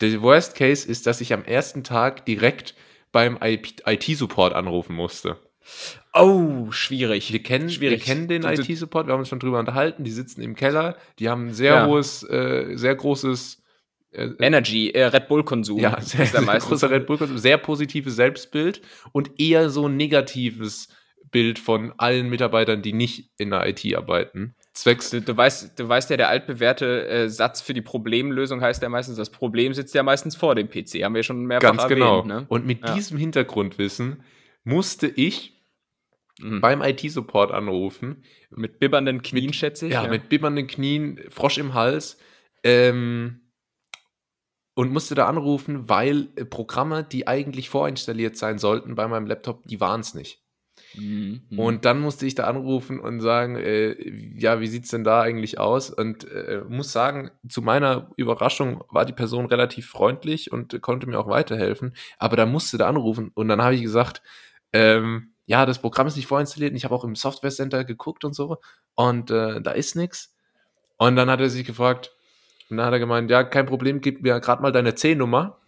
[SPEAKER 1] der Worst Case ist, dass ich am ersten Tag direkt beim IT-Support anrufen musste.
[SPEAKER 2] Oh, schwierig.
[SPEAKER 1] Wir kennen, schwierig. Wir kennen den IT-Support, wir haben uns schon drüber unterhalten. Die sitzen im Keller, die haben ein sehr ja. hohes, äh, sehr großes
[SPEAKER 2] äh, Energy, äh, Red Bull-Konsum.
[SPEAKER 1] Ja, sehr, sehr großer Red Bull-Konsum, sehr positives Selbstbild und eher so ein negatives Bild von allen Mitarbeitern, die nicht in der IT arbeiten.
[SPEAKER 2] Zwecks. Du, du, weißt, du weißt ja, der altbewährte äh, Satz für die Problemlösung heißt ja meistens, das Problem sitzt ja meistens vor dem PC. Haben wir schon mehrfach
[SPEAKER 1] Ganz erwähnt, genau. Ne? Und mit ja. diesem Hintergrundwissen musste ich mhm. beim IT-Support anrufen.
[SPEAKER 2] Mit bibbernden Knien, mit, schätze ich.
[SPEAKER 1] Ja, ja, mit bibbernden Knien, Frosch im Hals. Ähm, und musste da anrufen, weil äh, Programme, die eigentlich vorinstalliert sein sollten bei meinem Laptop, die waren es nicht. Mhm. Und dann musste ich da anrufen und sagen, äh, ja, wie sieht es denn da eigentlich aus? Und äh, muss sagen, zu meiner Überraschung war die Person relativ freundlich und äh, konnte mir auch weiterhelfen. Aber da musste da anrufen und dann habe ich gesagt, ähm, ja, das Programm ist nicht vorinstalliert und ich habe auch im Software Center geguckt und so und äh, da ist nichts. Und dann hat er sich gefragt, und dann hat er gemeint, ja, kein Problem, gib mir gerade mal deine C-Nummer.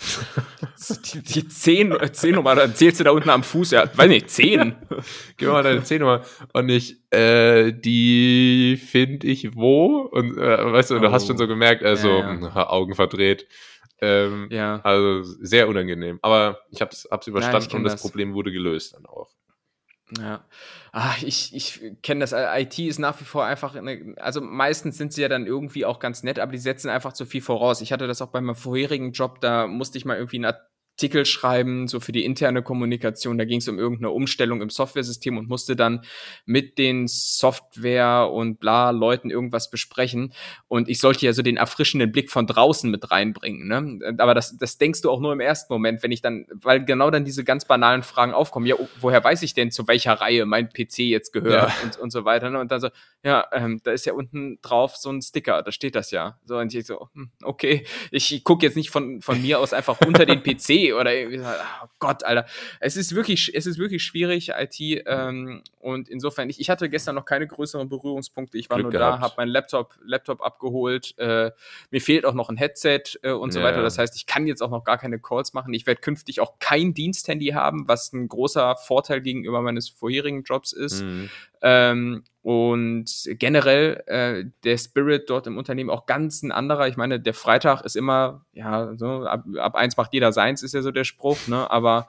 [SPEAKER 2] die, die 10, 10 Nummer, dann zählst du da unten am Fuß, ja, weiß nicht, 10.
[SPEAKER 1] Gib mir mal deine 10 Nummer. Und ich, äh, die finde ich wo? Und äh, weißt du, oh. du hast schon so gemerkt, also ja, ja. Augen verdreht. Ähm, ja. Also sehr unangenehm. Aber ich hab's, hab's überstanden ja, und das, das Problem wurde gelöst dann auch.
[SPEAKER 2] Ja. Ach, ich, ich kenne das. IT ist nach wie vor einfach, eine, also meistens sind sie ja dann irgendwie auch ganz nett, aber die setzen einfach zu viel voraus. Ich hatte das auch bei meinem vorherigen Job, da musste ich mal irgendwie einen Artikel schreiben, so für die interne Kommunikation. Da ging es um irgendeine Umstellung im Softwaresystem und musste dann mit den Software und bla Leuten irgendwas besprechen. Und ich sollte ja so den erfrischenden Blick von draußen mit reinbringen. Ne? Aber das, das denkst du auch nur im ersten Moment, wenn ich dann, weil genau dann diese ganz banalen Fragen aufkommen. Ja, woher weiß ich denn, zu welcher Reihe mein PC jetzt gehört ja. und, und so weiter. Ne? Und dann so, ja, ähm, da ist ja unten drauf so ein Sticker, da steht das ja. So, und ich so, hm, okay, ich gucke jetzt nicht von, von mir aus einfach unter den PC oder irgendwie, oh Gott, Alter. Es ist wirklich, es ist wirklich schwierig, IT. Ähm, und insofern, ich, ich hatte gestern noch keine größeren Berührungspunkte. Ich war Glück nur gehabt. da, habe meinen Laptop, Laptop abgeholt. Äh, mir fehlt auch noch ein Headset äh, und so ja. weiter. Das heißt, ich kann jetzt auch noch gar keine Calls machen. Ich werde künftig auch kein Diensthandy haben, was ein großer Vorteil gegenüber meines vorherigen Jobs ist. Mhm. Ähm, und generell äh, der Spirit dort im Unternehmen auch ganz ein anderer. Ich meine, der Freitag ist immer, ja, so, ab, ab eins macht jeder seins, ist ja so der Spruch, ne? Aber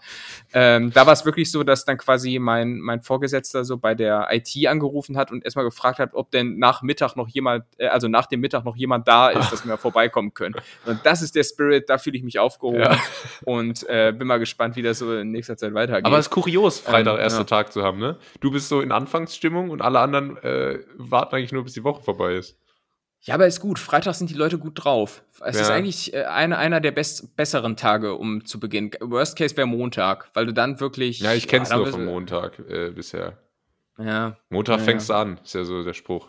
[SPEAKER 2] ähm, da war es wirklich so, dass dann quasi mein, mein Vorgesetzter so bei der IT angerufen hat und erstmal gefragt hat, ob denn nach Mittag noch jemand, äh, also nach dem Mittag noch jemand da ist, dass wir vorbeikommen können. Und das ist der Spirit, da fühle ich mich aufgehoben ja. und äh, bin mal gespannt, wie das so in nächster Zeit weitergeht.
[SPEAKER 1] Aber es ist kurios, Freitag ähm, erster ja. Tag zu haben, ne? Du bist so in Anfangsstimmung und alle anderen dann äh, warten eigentlich nur, bis die Woche vorbei ist.
[SPEAKER 2] Ja, aber ist gut. Freitag sind die Leute gut drauf. Es ja. ist eigentlich äh, eine, einer der best, besseren Tage, um zu beginnen. Worst Case wäre Montag, weil du dann wirklich.
[SPEAKER 1] Ja, ich kenn's ja, nur vom Montag äh, bisher.
[SPEAKER 2] Ja.
[SPEAKER 1] Montag
[SPEAKER 2] ja,
[SPEAKER 1] fängst du an, ist ja so der Spruch.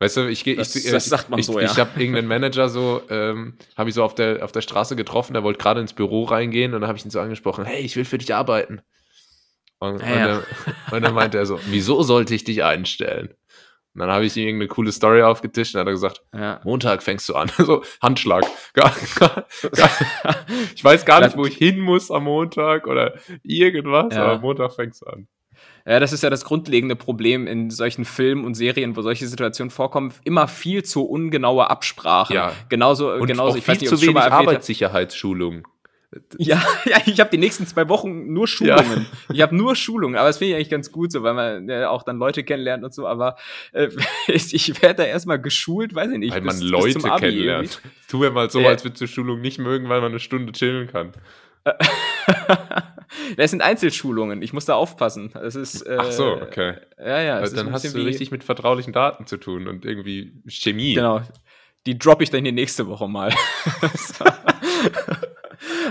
[SPEAKER 1] Weißt du, ich gehe,
[SPEAKER 2] das,
[SPEAKER 1] ich,
[SPEAKER 2] das sagt man
[SPEAKER 1] ich,
[SPEAKER 2] so,
[SPEAKER 1] ich,
[SPEAKER 2] ja.
[SPEAKER 1] ich habe irgendeinen Manager so, ähm, habe ich so auf der, auf der Straße getroffen, der wollte gerade ins Büro reingehen und dann habe ich ihn so angesprochen, hey, ich will für dich arbeiten. Und,
[SPEAKER 2] Ja,
[SPEAKER 1] und, dann, und dann meinte er so, wieso sollte ich dich einstellen? Und dann habe ich ihm irgendeine coole Story aufgetischt und hat er gesagt,
[SPEAKER 2] Ja.
[SPEAKER 1] Montag fängst du an. so, Handschlag. Ich weiß gar nicht, wo ich hin muss am Montag oder irgendwas, aber Montag fängst du an.
[SPEAKER 2] Ja, das ist ja das grundlegende Problem in solchen Filmen und Serien, wo solche Situationen vorkommen. Immer viel zu ungenaue Absprachen.
[SPEAKER 1] Ja.
[SPEAKER 2] Genauso,
[SPEAKER 1] Und
[SPEAKER 2] genauso
[SPEAKER 1] auch
[SPEAKER 2] ich
[SPEAKER 1] viel
[SPEAKER 2] weiß nicht,
[SPEAKER 1] zu wenig
[SPEAKER 2] mal erwähnt habe.
[SPEAKER 1] Arbeitssicherheitsschulung.
[SPEAKER 2] Ja, ja ich habe die nächsten zwei Wochen nur Schulungen. Ich habe nur Schulungen, aber das finde ich eigentlich ganz gut so, weil man ja auch dann Leute kennenlernt und so, aber äh, ich werde da erstmal geschult, weiß ich nicht.
[SPEAKER 1] Weil
[SPEAKER 2] bis-
[SPEAKER 1] man Leute kennenlernt. Tu mir mal so,
[SPEAKER 2] Ja.
[SPEAKER 1] als würdest du Schulung nicht mögen, weil man eine Stunde chillen kann.
[SPEAKER 2] Das sind Einzelschulungen, ich muss da aufpassen. Das ist, äh,
[SPEAKER 1] Ach so, okay.
[SPEAKER 2] Ja, ja.
[SPEAKER 1] Also dann hast du richtig mit vertraulichen Daten zu tun und irgendwie Chemie.
[SPEAKER 2] Genau. Die droppe ich dann die nächste Woche mal.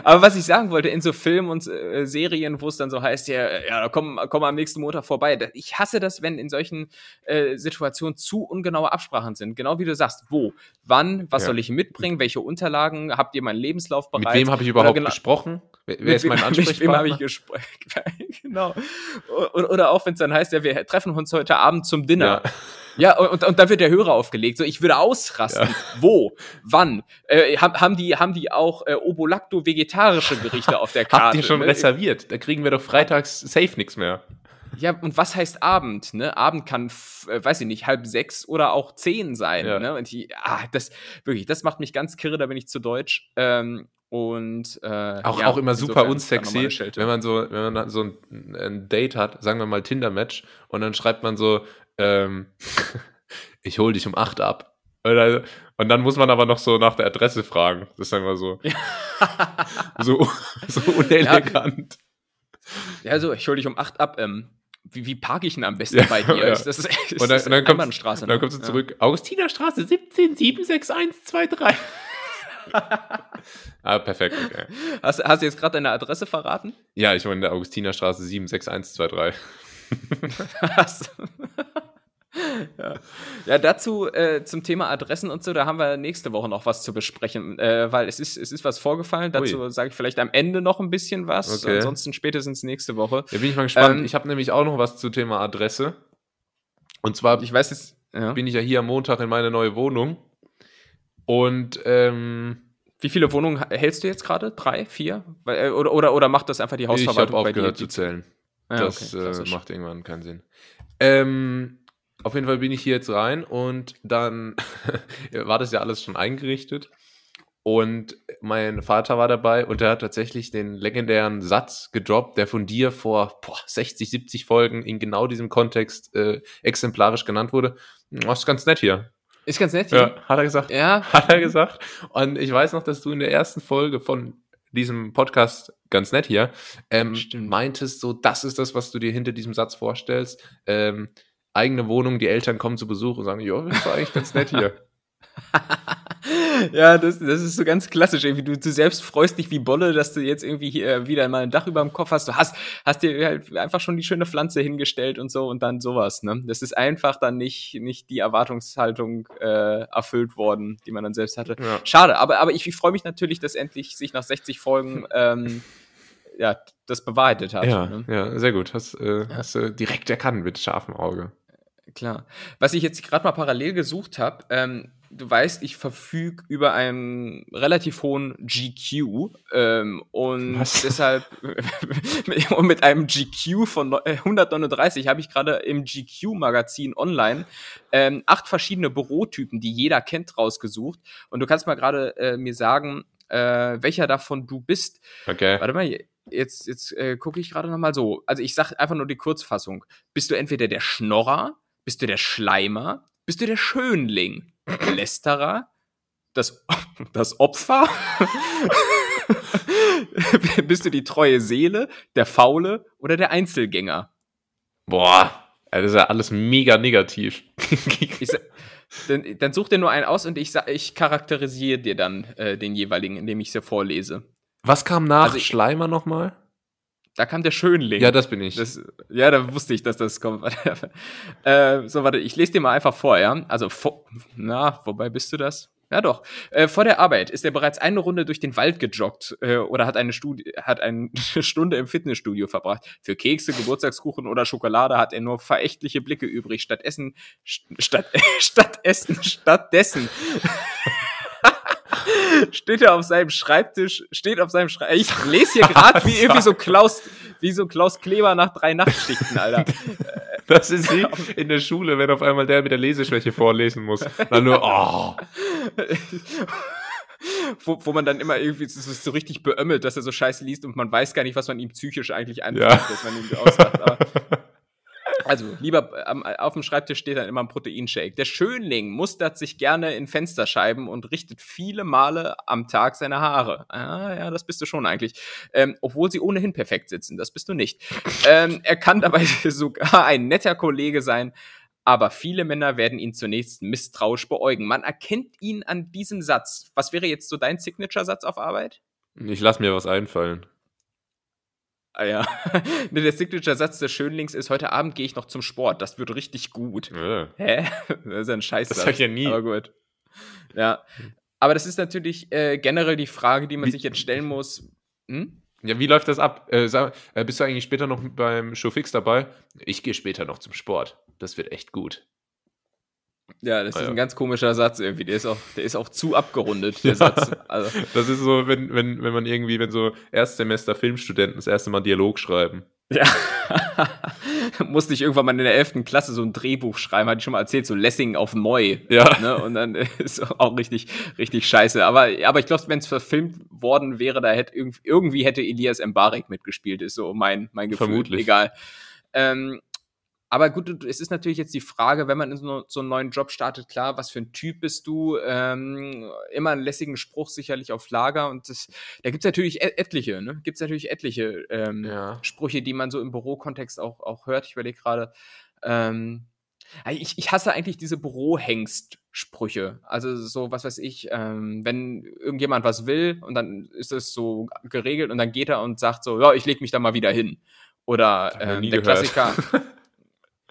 [SPEAKER 2] Aber was ich sagen wollte, in so Filmen und äh, Serien, wo es dann so heißt, ja, ja, komm, komm am nächsten Montag vorbei. Ich hasse das, wenn in solchen äh, Situationen zu ungenaue Absprachen sind. Genau wie du sagst, wo, wann, was
[SPEAKER 1] Ja.
[SPEAKER 2] soll ich mitbringen, welche Unterlagen, habt ihr meinen Lebenslauf bereit?
[SPEAKER 1] Mit wem habe ich überhaupt
[SPEAKER 2] genau-
[SPEAKER 1] gesprochen? Wer, wer ist mein
[SPEAKER 2] Mit wem
[SPEAKER 1] Ansprechpartner?
[SPEAKER 2] habe ich gesprochen? genau. Oder, oder auch, wenn es dann heißt, ja, wir treffen uns heute Abend zum Dinner.
[SPEAKER 1] Ja.
[SPEAKER 2] Ja, und, und da wird der Hörer aufgelegt. So, ich würde ausrasten. Wo? Wann? Äh, haben, haben, die, haben die auch äh, Obolacto-vegetarische Gerichte auf der Karte?
[SPEAKER 1] Habt ihr schon
[SPEAKER 2] ne?
[SPEAKER 1] reserviert? Da kriegen wir doch freitags safe nichts mehr.
[SPEAKER 2] Ja, und was heißt Abend? Ne? Abend kann, äh, weiß ich nicht, halb sechs oder auch zehn sein.
[SPEAKER 1] Ja.
[SPEAKER 2] Ne? Und die, ah, das, wirklich, das macht mich ganz kirre, da bin ich zu deutsch. Ähm, und äh,
[SPEAKER 1] Auch,
[SPEAKER 2] ja,
[SPEAKER 1] auch immer super unsexy, wenn man so, wenn man so ein, ein Date hat, sagen wir mal Tinder-Match, und dann schreibt man so, ähm, ich hol dich um 8 ab. Und dann muss man aber noch so nach der Adresse fragen. Das ist einfach so, so, so unelegant.
[SPEAKER 2] Ja, also ich hole dich um 8 ab. Ähm, wie, wie parke ich denn am besten
[SPEAKER 1] Ja,
[SPEAKER 2] bei dir?
[SPEAKER 1] ja.
[SPEAKER 2] Ist das, ist
[SPEAKER 1] Und dann, dann, kommst,
[SPEAKER 2] Einbahnstraße,
[SPEAKER 1] und dann
[SPEAKER 2] ne?
[SPEAKER 1] kommst du
[SPEAKER 2] Ja.
[SPEAKER 1] zurück. Augustinerstraße 17 76123. ah, perfekt. Okay.
[SPEAKER 2] Hast, hast du jetzt gerade deine Adresse verraten?
[SPEAKER 1] Ja, ich wohne in der Augustinerstraße 76123.
[SPEAKER 2] Hast- ja. ja, dazu äh, zum Thema Adressen und so, da haben wir nächste Woche noch was zu besprechen, äh, weil es ist, es ist was vorgefallen. Dazu sage ich vielleicht am Ende noch ein bisschen was,
[SPEAKER 1] Okay.
[SPEAKER 2] ansonsten spätestens nächste Woche.
[SPEAKER 1] Da bin ich mal gespannt.
[SPEAKER 2] Ähm,
[SPEAKER 1] ich habe nämlich auch noch was zu Thema Adresse. Und zwar
[SPEAKER 2] Ich weiß jetzt, ja.
[SPEAKER 1] bin ich ja hier am Montag in meine neue Wohnung. Und ähm,
[SPEAKER 2] wie viele Wohnungen hältst du jetzt gerade? Drei, vier? Äh, oder, oder, oder macht das einfach die
[SPEAKER 1] ich habe
[SPEAKER 2] Hausverwaltung bei dir?
[SPEAKER 1] aufgehört zu zählen.
[SPEAKER 2] Ja,
[SPEAKER 1] das
[SPEAKER 2] okay,
[SPEAKER 1] äh, macht irgendwann keinen Sinn. Ähm, auf jeden Fall bin ich hier jetzt rein und dann war das ja alles schon eingerichtet. Und mein Vater war dabei und der hat tatsächlich den legendären Satz gedroppt, der von dir vor boah, 60, 70 Folgen in genau diesem Kontext äh, exemplarisch genannt wurde. Das ist ganz nett hier.
[SPEAKER 2] Ist ganz nett.
[SPEAKER 1] Ja, hat er gesagt.
[SPEAKER 2] Ja,
[SPEAKER 1] Hat er gesagt. Und ich weiß noch, dass du in der ersten Folge von diesem Podcast, ganz nett hier, ähm, meintest, so, das ist das, was du dir hinter diesem Satz vorstellst. Ähm, eigene Wohnung, die Eltern kommen zu Besuch und sagen, ja, das ist eigentlich ganz nett hier.
[SPEAKER 2] ja, das, das ist so ganz klassisch. Irgendwie, du, du selbst freust dich wie Bolle, dass du jetzt irgendwie hier wieder mal ein Dach über dem Kopf hast. Du hast, hast dir halt einfach schon die schöne Pflanze hingestellt und so und dann sowas. Ne? Das ist einfach dann nicht, nicht die Erwartungshaltung äh, erfüllt worden, die man dann selbst hatte.
[SPEAKER 1] Ja.
[SPEAKER 2] Schade, aber, aber ich, ich freue mich natürlich, dass endlich sich nach 60 Folgen ähm, ja, das bewahrheitet hat.
[SPEAKER 1] Ja,
[SPEAKER 2] Ne?
[SPEAKER 1] ja, sehr gut. Hast, äh, hast du direkt erkannt mit scharfem Auge.
[SPEAKER 2] Klar. Was ich jetzt gerade mal parallel gesucht habe, ähm, du weißt, ich verfüge über einen relativ hohen GQ ähm, und
[SPEAKER 1] Was?
[SPEAKER 2] deshalb und mit einem GQ von neu- äh, 139 habe ich gerade im GQ-Magazin online ähm, acht verschiedene Bürotypen, die jeder kennt, rausgesucht. Und du kannst mal gerade äh, mir sagen, äh, welcher davon du bist.
[SPEAKER 1] Okay.
[SPEAKER 2] Warte mal, jetzt, jetzt äh, gucke ich gerade noch mal so. Also ich sag einfach nur die Kurzfassung. Bist du entweder der Schnorrer, bist du der Schleimer, bist du der Schönling, Lästerer, das, das Opfer, bist du die treue Seele, der Faule oder der Einzelgänger?
[SPEAKER 1] Boah, das ist ja alles mega negativ.
[SPEAKER 2] Ich, sa- dann, dann such dir nur einen aus und ich, ich charakterisiere dir dann äh, den jeweiligen, indem ich sie vorlese.
[SPEAKER 1] Was kam nach
[SPEAKER 2] Also ich-
[SPEAKER 1] Schleimer nochmal?
[SPEAKER 2] Da kam der Schönling.
[SPEAKER 1] Ja, das bin ich.
[SPEAKER 2] Das, ja, da wusste ich, dass das kommt. äh, so, warte, ich lese dir mal einfach vor, ja. Also, vor, na, wobei bist du das? Ja, doch. Äh, vor der Arbeit ist er bereits eine Runde durch den Wald gejoggt äh, oder hat eine, Studi hat eine Stunde im Fitnessstudio verbracht. Für Kekse, Geburtstagskuchen oder Schokolade hat er nur verächtliche Blicke übrig. Stattdessen, st statt, statt Essen, stattdessen steht er auf seinem Schreibtisch, steht auf seinem Schreibtisch. Ich lese hier gerade wie irgendwie so Klaus, wie so Klaus Kleber nach drei Nachtschichten, Alter.
[SPEAKER 1] Das ist wie in der Schule, wenn auf einmal der mit der Leseschwäche vorlesen muss. Dann nur, oh.
[SPEAKER 2] Wo, wo man dann immer irgendwie so, so, richtig beömmelt, dass er so scheiße liest und man weiß gar nicht, was man ihm psychisch eigentlich antut,
[SPEAKER 1] ja.
[SPEAKER 2] dass man ihm auslacht. Aber also, lieber ähm, auf dem Schreibtisch steht dann immer ein Proteinshake. Der Schönling mustert sich gerne in Fensterscheiben und richtet viele Male am Tag seine Haare. Ah, ja, das bist du schon eigentlich. Ähm, obwohl sie ohnehin perfekt sitzen, das bist du nicht. ähm, er kann dabei sogar ein netter Kollege sein, aber viele Männer werden ihn zunächst misstrauisch beäugen. Man erkennt ihn an diesem Satz. Was wäre jetzt so dein Signature-Satz auf Arbeit?
[SPEAKER 1] Ich lass mir was einfallen.
[SPEAKER 2] Ah ja. der Signature-Satz des Schönlings ist, heute Abend gehe ich noch zum Sport. Das wird richtig gut.
[SPEAKER 1] Ja.
[SPEAKER 2] Hä? Das ist ja ein Scheiß.
[SPEAKER 1] Das sag ich ja nie.
[SPEAKER 2] Aber gut. Ja. Aber das ist natürlich äh, generell die Frage, die man wie, sich jetzt stellen muss. Hm?
[SPEAKER 1] Ja, wie läuft das ab? Äh, sag, äh, bist du eigentlich später noch beim Showfix dabei? Ich gehe später noch zum Sport. Das wird echt gut.
[SPEAKER 2] Ja, das ah, ist ja. ein ganz komischer Satz irgendwie. Der ist auch, der ist auch zu abgerundet, der ja. Satz.
[SPEAKER 1] Also. Das ist so, wenn, wenn, wenn man irgendwie, wenn so Erstsemester Filmstudenten das erste Mal Dialog schreiben.
[SPEAKER 2] Ja. Musste ich irgendwann mal in der 11. Klasse so ein Drehbuch schreiben, hatte ich schon mal erzählt, so Lessing auf Moi.
[SPEAKER 1] Ja.
[SPEAKER 2] Ne? Und dann ist auch richtig, richtig scheiße. Aber, aber ich glaube, wenn es verfilmt worden wäre, da hätte irgendwie hätte Elias Mbarek mitgespielt, ist so mein, mein Gefühl.
[SPEAKER 1] Vermutlich.
[SPEAKER 2] Egal. Ähm, aber gut, es ist natürlich jetzt die Frage, wenn man in so, so einen neuen Job startet, klar, was für ein Typ bist du? Ähm, immer einen lässigen Spruch sicherlich auf Lager und das, da gibt es natürlich et etliche, ne? Gibt es natürlich etliche ähm, ja. Sprüche, die man so im Bürokontext auch, auch hört. Ich überlege gerade, ähm, ich, ich hasse eigentlich diese Bürohengst-Sprüche. Also so, was weiß ich, ähm, wenn irgendjemand was will und dann ist es so geregelt und dann geht er und sagt so, ja, ich leg mich da mal wieder hin. Oder ähm, der gehört. Klassiker.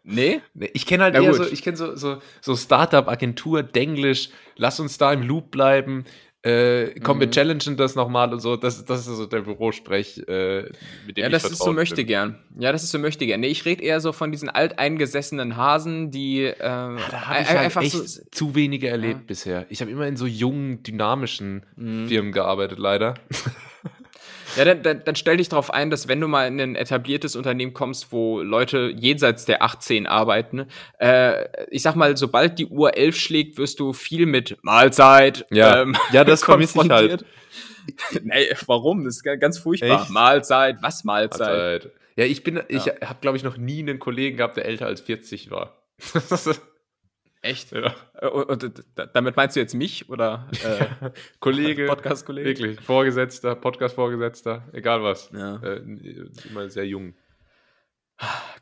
[SPEAKER 2] Nee?
[SPEAKER 1] nee ich kenne halt Na eher gut. so, ich kenne so, so, so Startup-Agentur, Denglisch, lass uns da im Loop bleiben. Äh, komm, mhm. wir challengen das nochmal und so. Das, das ist so der Bürosprech, äh,
[SPEAKER 2] mit dem Ja, das ist so möchte bin. gern. Ja, das ist so möchte gern. Nee, ich rede eher so von diesen alteingesessenen Hasen, die äh,
[SPEAKER 1] ja, da habe ich halt einfach echt so, zu wenige erlebt ja. bisher. Ich habe immer in so jungen, dynamischen mhm. Firmen gearbeitet, leider.
[SPEAKER 2] Ja, dann, dann, dann stell dich darauf ein, dass wenn du mal in ein etabliertes Unternehmen kommst, wo Leute jenseits der 18 arbeiten, äh, ich sag mal, sobald die Uhr 11 schlägt, wirst du viel mit Mahlzeit.
[SPEAKER 1] Ja, ähm, ja das vermisse ich halt.
[SPEAKER 2] nee, warum? Das ist ganz furchtbar. Echt? Mahlzeit, was Mahlzeit? Mahlzeit.
[SPEAKER 1] Ja, ich bin, ich habe, glaube ich, noch nie einen Kollegen gehabt, der älter als 40 war.
[SPEAKER 2] Echt? Ja. Und, und, damit meinst du jetzt mich oder
[SPEAKER 1] äh, Kollege?
[SPEAKER 2] Podcast-Kollege?
[SPEAKER 1] Wirklich, Vorgesetzter, Podcast-Vorgesetzter, egal was.
[SPEAKER 2] Ja.
[SPEAKER 1] Äh, immer sehr jung.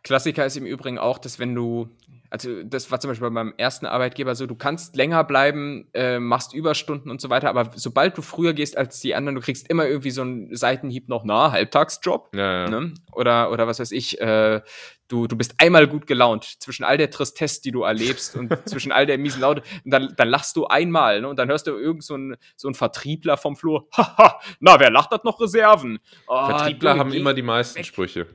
[SPEAKER 2] Klassiker ist im Übrigen auch, dass wenn du, also das war zum Beispiel bei meinem ersten Arbeitgeber so, du kannst länger bleiben, äh, machst Überstunden und so weiter, aber sobald du früher gehst als die anderen, du kriegst immer irgendwie so einen Seitenhieb noch, na, Halbtagsjob.
[SPEAKER 1] Ja, ja.
[SPEAKER 2] Ne? Oder, oder was weiß ich, äh, du, du bist einmal gut gelaunt zwischen all der Tristesse, die du erlebst und zwischen all der miesen Laute. Und dann, dann lachst du einmal ne? und dann hörst du irgend so einen so ein Vertriebler vom Flur. Haha, na, wer lacht, hat noch Reserven.
[SPEAKER 1] Oh, Vertriebler haben immer die meisten weg. Sprüche.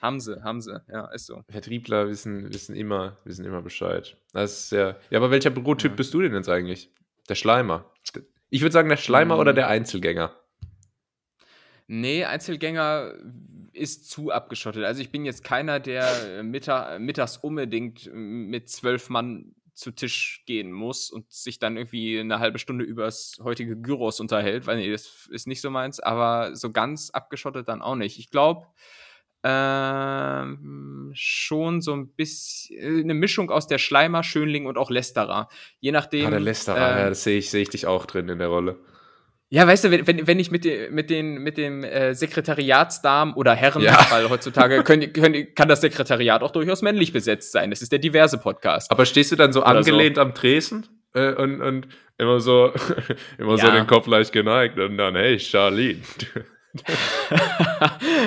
[SPEAKER 2] Haben sie, haben sie, ja, ist so.
[SPEAKER 1] Vertriebler wissen, wissen, immer, wissen immer Bescheid. Das ist sehr. Ja, aber welcher Bürotyp ja. bist du denn jetzt eigentlich? Der Schleimer. Ich würde sagen, der Schleimer mhm. oder der Einzelgänger?
[SPEAKER 2] Nee, Einzelgänger ist zu abgeschottet. Also ich bin jetzt keiner, der Mittag, mittags unbedingt mit zwölf Mann zu Tisch gehen muss und sich dann irgendwie eine halbe Stunde übers heutige Gyros unterhält, weil nee, das ist nicht so meins, aber so ganz abgeschottet dann auch nicht. Ich glaube, ähm, schon so ein bisschen äh, eine Mischung aus der Schleimer, Schönling und auch Lästerer. Je nachdem. Ah,
[SPEAKER 1] der Lästerer, äh, ja, das sehe ich, seh ich dich auch drin in der Rolle.
[SPEAKER 2] Ja, weißt du, wenn, wenn ich mit, den, mit, den, mit dem äh, Sekretariatsdamen oder Herren, ja. weil heutzutage können, können, kann das Sekretariat auch durchaus männlich besetzt sein. Das ist der diverse Podcast.
[SPEAKER 1] Aber stehst du dann so oder angelehnt so. am Tresen äh, und, und immer so immer ja. so den Kopf leicht geneigt und dann, hey, Charlene.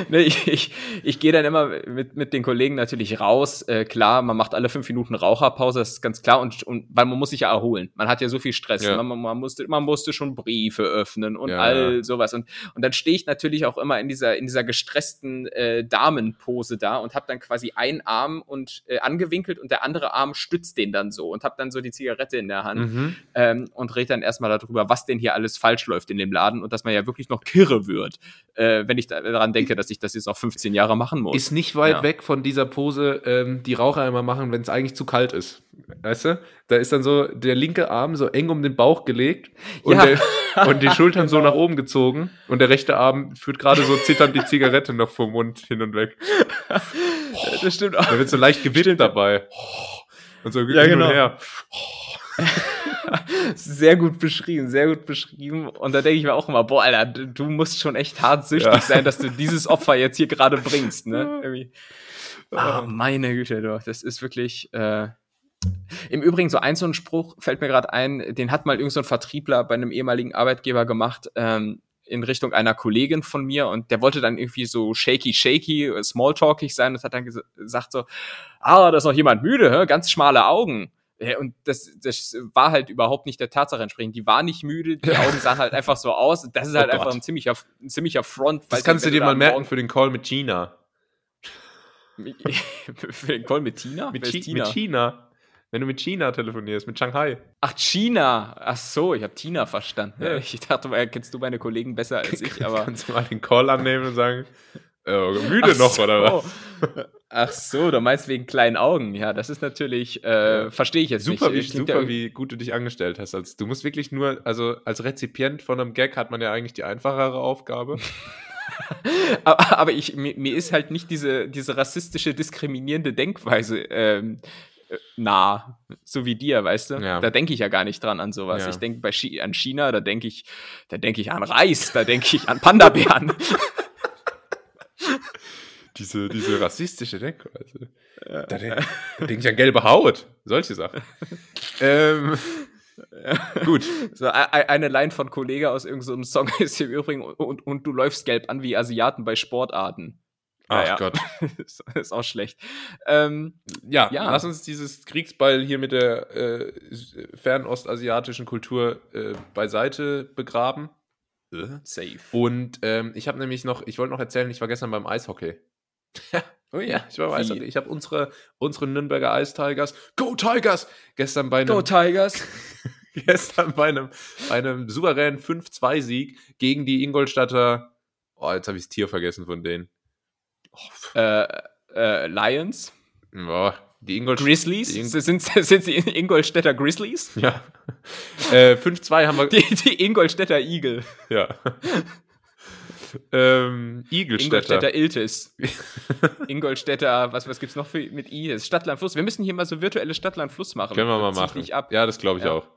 [SPEAKER 2] ne, ich ich, ich gehe dann immer mit, mit den Kollegen natürlich raus. Äh, klar, man macht alle fünf Minuten Raucherpause, das ist ganz klar. Und, und weil man muss sich ja erholen. Man hat ja so viel Stress. Ja. Man, man, musste, man musste schon Briefe öffnen und ja. all sowas. Und, und dann stehe ich natürlich auch immer in dieser, in dieser gestressten äh, Damenpose da und habe dann quasi einen Arm und äh, angewinkelt und der andere Arm stützt den dann so und habe dann so die Zigarette in der Hand mhm. ähm, und rede dann erstmal darüber, was denn hier alles falsch läuft in dem Laden und dass man ja wirklich noch kirre wird äh, wenn ich daran denke, dass ich das jetzt auch 15 Jahre machen muss.
[SPEAKER 1] Ist nicht weit ja. weg von dieser Pose, ähm, die Raucher immer machen, wenn es eigentlich zu kalt ist. Weißt du? Da ist dann so der linke Arm so eng um den Bauch gelegt und, ja. der, und die Schultern genau. so nach oben gezogen und der rechte Arm führt gerade so zitternd die Zigarette noch vom Mund hin und weg.
[SPEAKER 2] das stimmt auch.
[SPEAKER 1] Da wird so leicht gewidmet dabei.
[SPEAKER 2] Und so ja, genau. und her. sehr gut beschrieben, sehr gut beschrieben. Und da denke ich mir auch immer, boah, Alter, du musst schon echt hart süchtig ja. sein, dass du dieses Opfer jetzt hier gerade bringst, ne? Irgendwie. Ah, meine Güte, doch. Das ist wirklich. Äh im Übrigen, so ein so ein Spruch fällt mir gerade ein, den hat mal irgendein so Vertriebler bei einem ehemaligen Arbeitgeber gemacht, ähm, in Richtung einer Kollegin von mir und der wollte dann irgendwie so shaky, shaky, smalltalkig sein und hat dann gesagt so, ah, da ist noch jemand müde, hä? ganz schmale Augen. Und das, das war halt überhaupt nicht der Tatsache entsprechend. Die war nicht müde, die Augen sahen halt einfach so aus. Das ist halt oh einfach ein ziemlicher, ein ziemlicher Front.
[SPEAKER 1] Das kannst du dir mal merken für den Call mit China.
[SPEAKER 2] für den Call mit Tina?
[SPEAKER 1] Mit, Chi Tina? mit China. Wenn du mit China telefonierst, mit Shanghai.
[SPEAKER 2] Ach, China. Ach so, ich habe Tina verstanden. Ja. Ich dachte, kennst du meine Kollegen besser als ich, aber.
[SPEAKER 1] Kannst du mal den Call annehmen und sagen, äh, müde Ach noch, so. oder was?
[SPEAKER 2] Ach so, du meinst wegen kleinen Augen. Ja, das ist natürlich, äh, verstehe ich jetzt
[SPEAKER 1] super,
[SPEAKER 2] nicht.
[SPEAKER 1] Wie, super, wie gut du dich angestellt hast. Also, du musst wirklich nur, also als Rezipient von einem Gag hat man ja eigentlich die einfachere Aufgabe.
[SPEAKER 2] aber, aber ich, mir, mir, ist halt nicht diese, diese rassistische, diskriminierende Denkweise ähm, äh, nah, so wie dir, weißt du? Ja. Da denke ich ja gar nicht dran an sowas. Ja. Ich denke an China, da denke ich, da denke ich an Reis, da denke ich an Panda-Bären.
[SPEAKER 1] diese, diese rassistische Denkweise. Ja. Da, denke denk ich an gelbe Haut. Solche Sachen. ähm,
[SPEAKER 2] Gut. So, eine Line von Kollege aus irgendeinem so Song ist im Übrigen und, und du läufst gelb an wie Asiaten bei Sportarten.
[SPEAKER 1] Ach naja. Gott.
[SPEAKER 2] ist auch schlecht. Ähm,
[SPEAKER 1] ja, ja, lass uns dieses Kriegsball hier mit der äh, fernostasiatischen Kultur äh, beiseite begraben.
[SPEAKER 2] Äh? Safe.
[SPEAKER 1] Und ähm, ich habe nämlich noch, ich wollte noch erzählen, ich war gestern beim Eishockey. oh ja, ich war beim Eishockey. Ich habe unsere, unsere Nürnberger Ice Tigers, Go Tigers, gestern bei einem.
[SPEAKER 2] Go Tigers!
[SPEAKER 1] gestern bei einem, einem souveränen 5-2-Sieg gegen die Ingolstadter. Oh, jetzt habe ich das Tier vergessen von denen.
[SPEAKER 2] Oh, äh, äh, Lions?
[SPEAKER 1] Ja, die
[SPEAKER 2] Ingolstadt Grizzlies? Die Ing sind, sind sie Ingolstädter Grizzlies?
[SPEAKER 1] Ja. äh, 5-2 haben wir.
[SPEAKER 2] Die, die Ingolstädter Igel.
[SPEAKER 1] Ja. ähm, Igelstädter.
[SPEAKER 2] Ingolstädter Iltis. Ingolstädter, was, was gibt's noch für, mit I? Stadtland Fluss. Wir müssen hier mal so virtuelle Stadtland Fluss machen.
[SPEAKER 1] Können wir mal machen. Ja, das glaube ich ja. auch.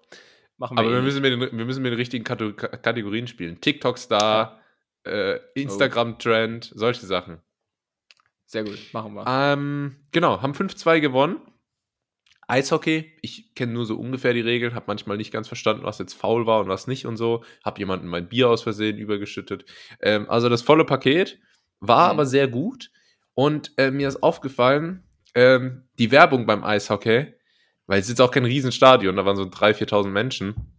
[SPEAKER 2] Machen wir
[SPEAKER 1] Aber wir müssen, mit den, wir müssen mit den richtigen Kategorien spielen. TikTok-Star, äh, Instagram-Trend, solche Sachen.
[SPEAKER 2] Sehr gut, machen wir.
[SPEAKER 1] Ähm, genau, haben 5-2 gewonnen. Eishockey, ich kenne nur so ungefähr die Regeln, habe manchmal nicht ganz verstanden, was jetzt faul war und was nicht und so. Habe jemanden mein Bier aus Versehen übergeschüttet. Ähm, also das volle Paket war mhm. aber sehr gut. Und äh, mir ist aufgefallen, ähm, die Werbung beim Eishockey, weil es ist jetzt auch kein Riesenstadion, da waren so 3.000, 4.000 Menschen.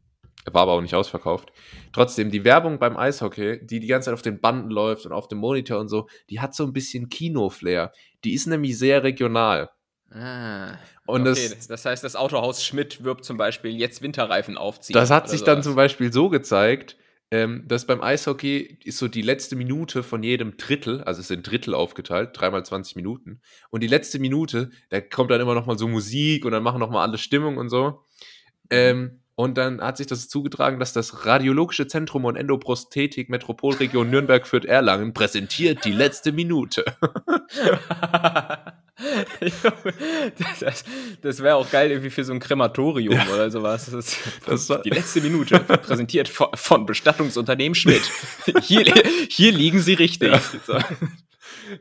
[SPEAKER 1] War aber auch nicht ausverkauft. Trotzdem, die Werbung beim Eishockey, die die ganze Zeit auf den Banden läuft und auf dem Monitor und so, die hat so ein bisschen Kino-Flair. Die ist nämlich sehr regional.
[SPEAKER 2] Ah, und okay, das, das heißt, das Autohaus Schmidt wirbt zum Beispiel jetzt Winterreifen aufziehen.
[SPEAKER 1] Das hat sich sowas. dann zum Beispiel so gezeigt, ähm, dass beim Eishockey ist so die letzte Minute von jedem Drittel, also es sind Drittel aufgeteilt, dreimal 20 Minuten. Und die letzte Minute, da kommt dann immer noch mal so Musik und dann machen noch mal alle Stimmung und so. Ähm, und dann hat sich das zugetragen, dass das Radiologische Zentrum und Endoprosthetik Metropolregion Nürnberg führt Erlangen präsentiert die letzte Minute.
[SPEAKER 2] das, das wäre auch geil irgendwie für so ein Krematorium ja. oder sowas. Das, das die letzte Minute präsentiert von, von Bestattungsunternehmen Schmidt. Hier, hier liegen sie richtig. Ja.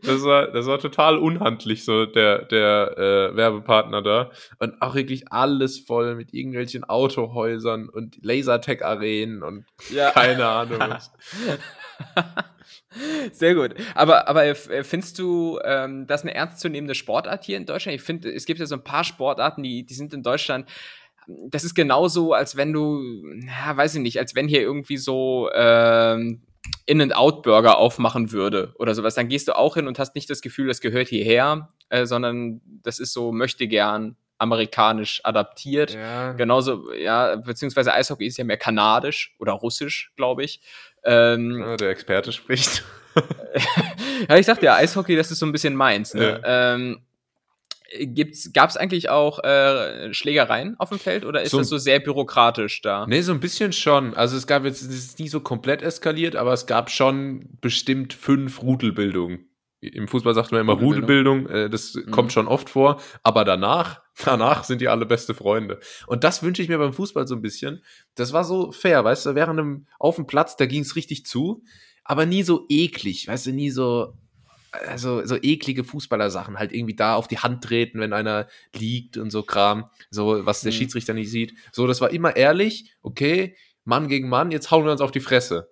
[SPEAKER 1] Das war, das war total unhandlich, so der, der äh, Werbepartner da. Und auch wirklich alles voll mit irgendwelchen Autohäusern und Lasertech-Arenen und ja. keine Ahnung.
[SPEAKER 2] Sehr gut. Aber, aber äh, findest du ähm, das eine ernstzunehmende Sportart hier in Deutschland? Ich finde, es gibt ja so ein paar Sportarten, die, die sind in Deutschland. Das ist genauso, als wenn du, ja, weiß ich nicht, als wenn hier irgendwie so ähm, In-and-Out-Burger aufmachen würde oder sowas. Dann gehst du auch hin und hast nicht das Gefühl, das gehört hierher, äh, sondern das ist so, möchte gern amerikanisch adaptiert. Ja. Genauso, ja, beziehungsweise Eishockey ist ja mehr kanadisch oder russisch, glaube ich.
[SPEAKER 1] Ähm, ja, der Experte spricht.
[SPEAKER 2] ja, ich sagte ja, Eishockey, das ist so ein bisschen meins. Ne? Ja. Ähm, Gab es eigentlich auch äh, Schlägereien auf dem Feld oder ist so, das so sehr bürokratisch da?
[SPEAKER 1] Nee, so ein bisschen schon. Also es gab jetzt, es ist nie so komplett eskaliert, aber es gab schon bestimmt fünf Rudelbildungen. Im Fußball sagt man immer Rudelbildung, äh, das mhm. kommt schon oft vor, aber danach, danach sind die alle beste Freunde. Und das wünsche ich mir beim Fußball so ein bisschen. Das war so fair, weißt du, während einem auf dem Platz, da ging es richtig zu, aber nie so eklig, weißt du, nie so, also so eklige Fußballersachen, halt irgendwie da auf die Hand treten, wenn einer liegt und so Kram, so was der mhm. Schiedsrichter nicht sieht. So, das war immer ehrlich, okay, Mann gegen Mann, jetzt hauen wir uns auf die Fresse.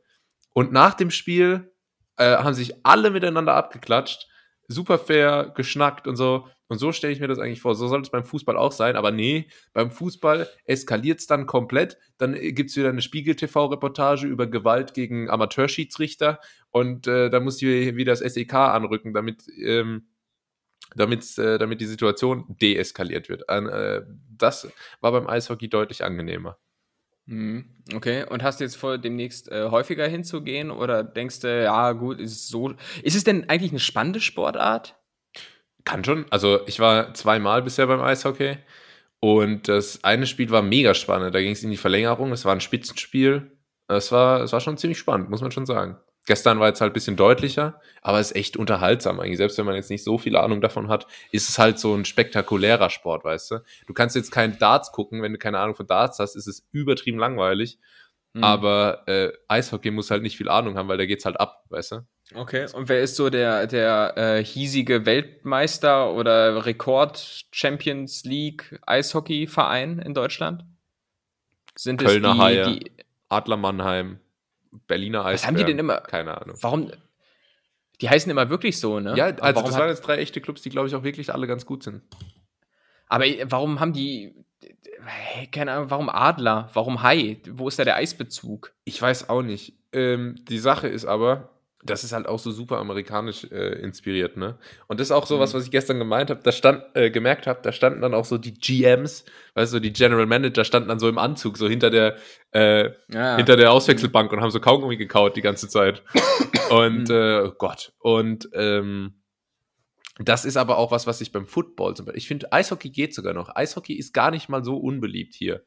[SPEAKER 1] Und nach dem Spiel äh, haben sich alle miteinander abgeklatscht, super fair, geschnackt und so. Und so stelle ich mir das eigentlich vor. So soll es beim Fußball auch sein. Aber nee, beim Fußball eskaliert es dann komplett. Dann äh, gibt es wieder eine Spiegel-TV-Reportage über Gewalt gegen Amateurschiedsrichter. Und äh, da muss die wieder das SEK anrücken, damit, ähm, damit, äh, damit die Situation deeskaliert wird. Äh, das war beim Eishockey deutlich angenehmer.
[SPEAKER 2] Mhm. Okay, und hast du jetzt vor, demnächst äh, häufiger hinzugehen oder denkst du, ja, gut, ist es so. Ist es denn eigentlich eine spannende Sportart?
[SPEAKER 1] Kann schon. Also, ich war zweimal bisher beim Eishockey und das eine Spiel war mega spannend. Da ging es in die Verlängerung. Es war ein Spitzenspiel. Es war, es war schon ziemlich spannend, muss man schon sagen. Gestern war jetzt halt ein bisschen deutlicher, aber es ist echt unterhaltsam eigentlich. Selbst wenn man jetzt nicht so viel Ahnung davon hat, ist es halt so ein spektakulärer Sport, weißt du? Du kannst jetzt keinen Darts gucken, wenn du keine Ahnung von Darts hast, ist es übertrieben langweilig. Mhm. Aber äh, Eishockey muss halt nicht viel Ahnung haben, weil da geht's halt ab, weißt du?
[SPEAKER 2] Okay, und wer ist so der, der äh, hiesige Weltmeister oder Rekord-Champions League Eishockey-Verein in Deutschland?
[SPEAKER 1] Sind Kölner es die, Haie, die Adler Mannheim. Berliner
[SPEAKER 2] Eisbären. Was haben die denn immer?
[SPEAKER 1] Keine Ahnung.
[SPEAKER 2] Warum? Die heißen immer wirklich so, ne?
[SPEAKER 1] Ja, also das waren jetzt drei echte Clubs, die, glaube ich, auch wirklich alle ganz gut sind.
[SPEAKER 2] Aber warum haben die, keine Ahnung, warum Adler? Warum Hai? Wo ist da der Eisbezug?
[SPEAKER 1] Ich weiß auch nicht. Ähm, die Sache ist aber, das ist halt auch so super amerikanisch äh, inspiriert, ne? Und das ist auch so was, mhm. was ich gestern gemeint habe, da stand, äh, gemerkt habe, da standen dann auch so die GMs, weißt du, die General Manager standen dann so im Anzug, so hinter der, äh, ja. hinter der Auswechselbank und haben so Kaugummi gekaut die ganze Zeit. und, mhm. äh, oh Gott. Und, ähm, das ist aber auch was, was ich beim Football zum Beispiel, ich finde, Eishockey geht sogar noch. Eishockey ist gar nicht mal so unbeliebt hier.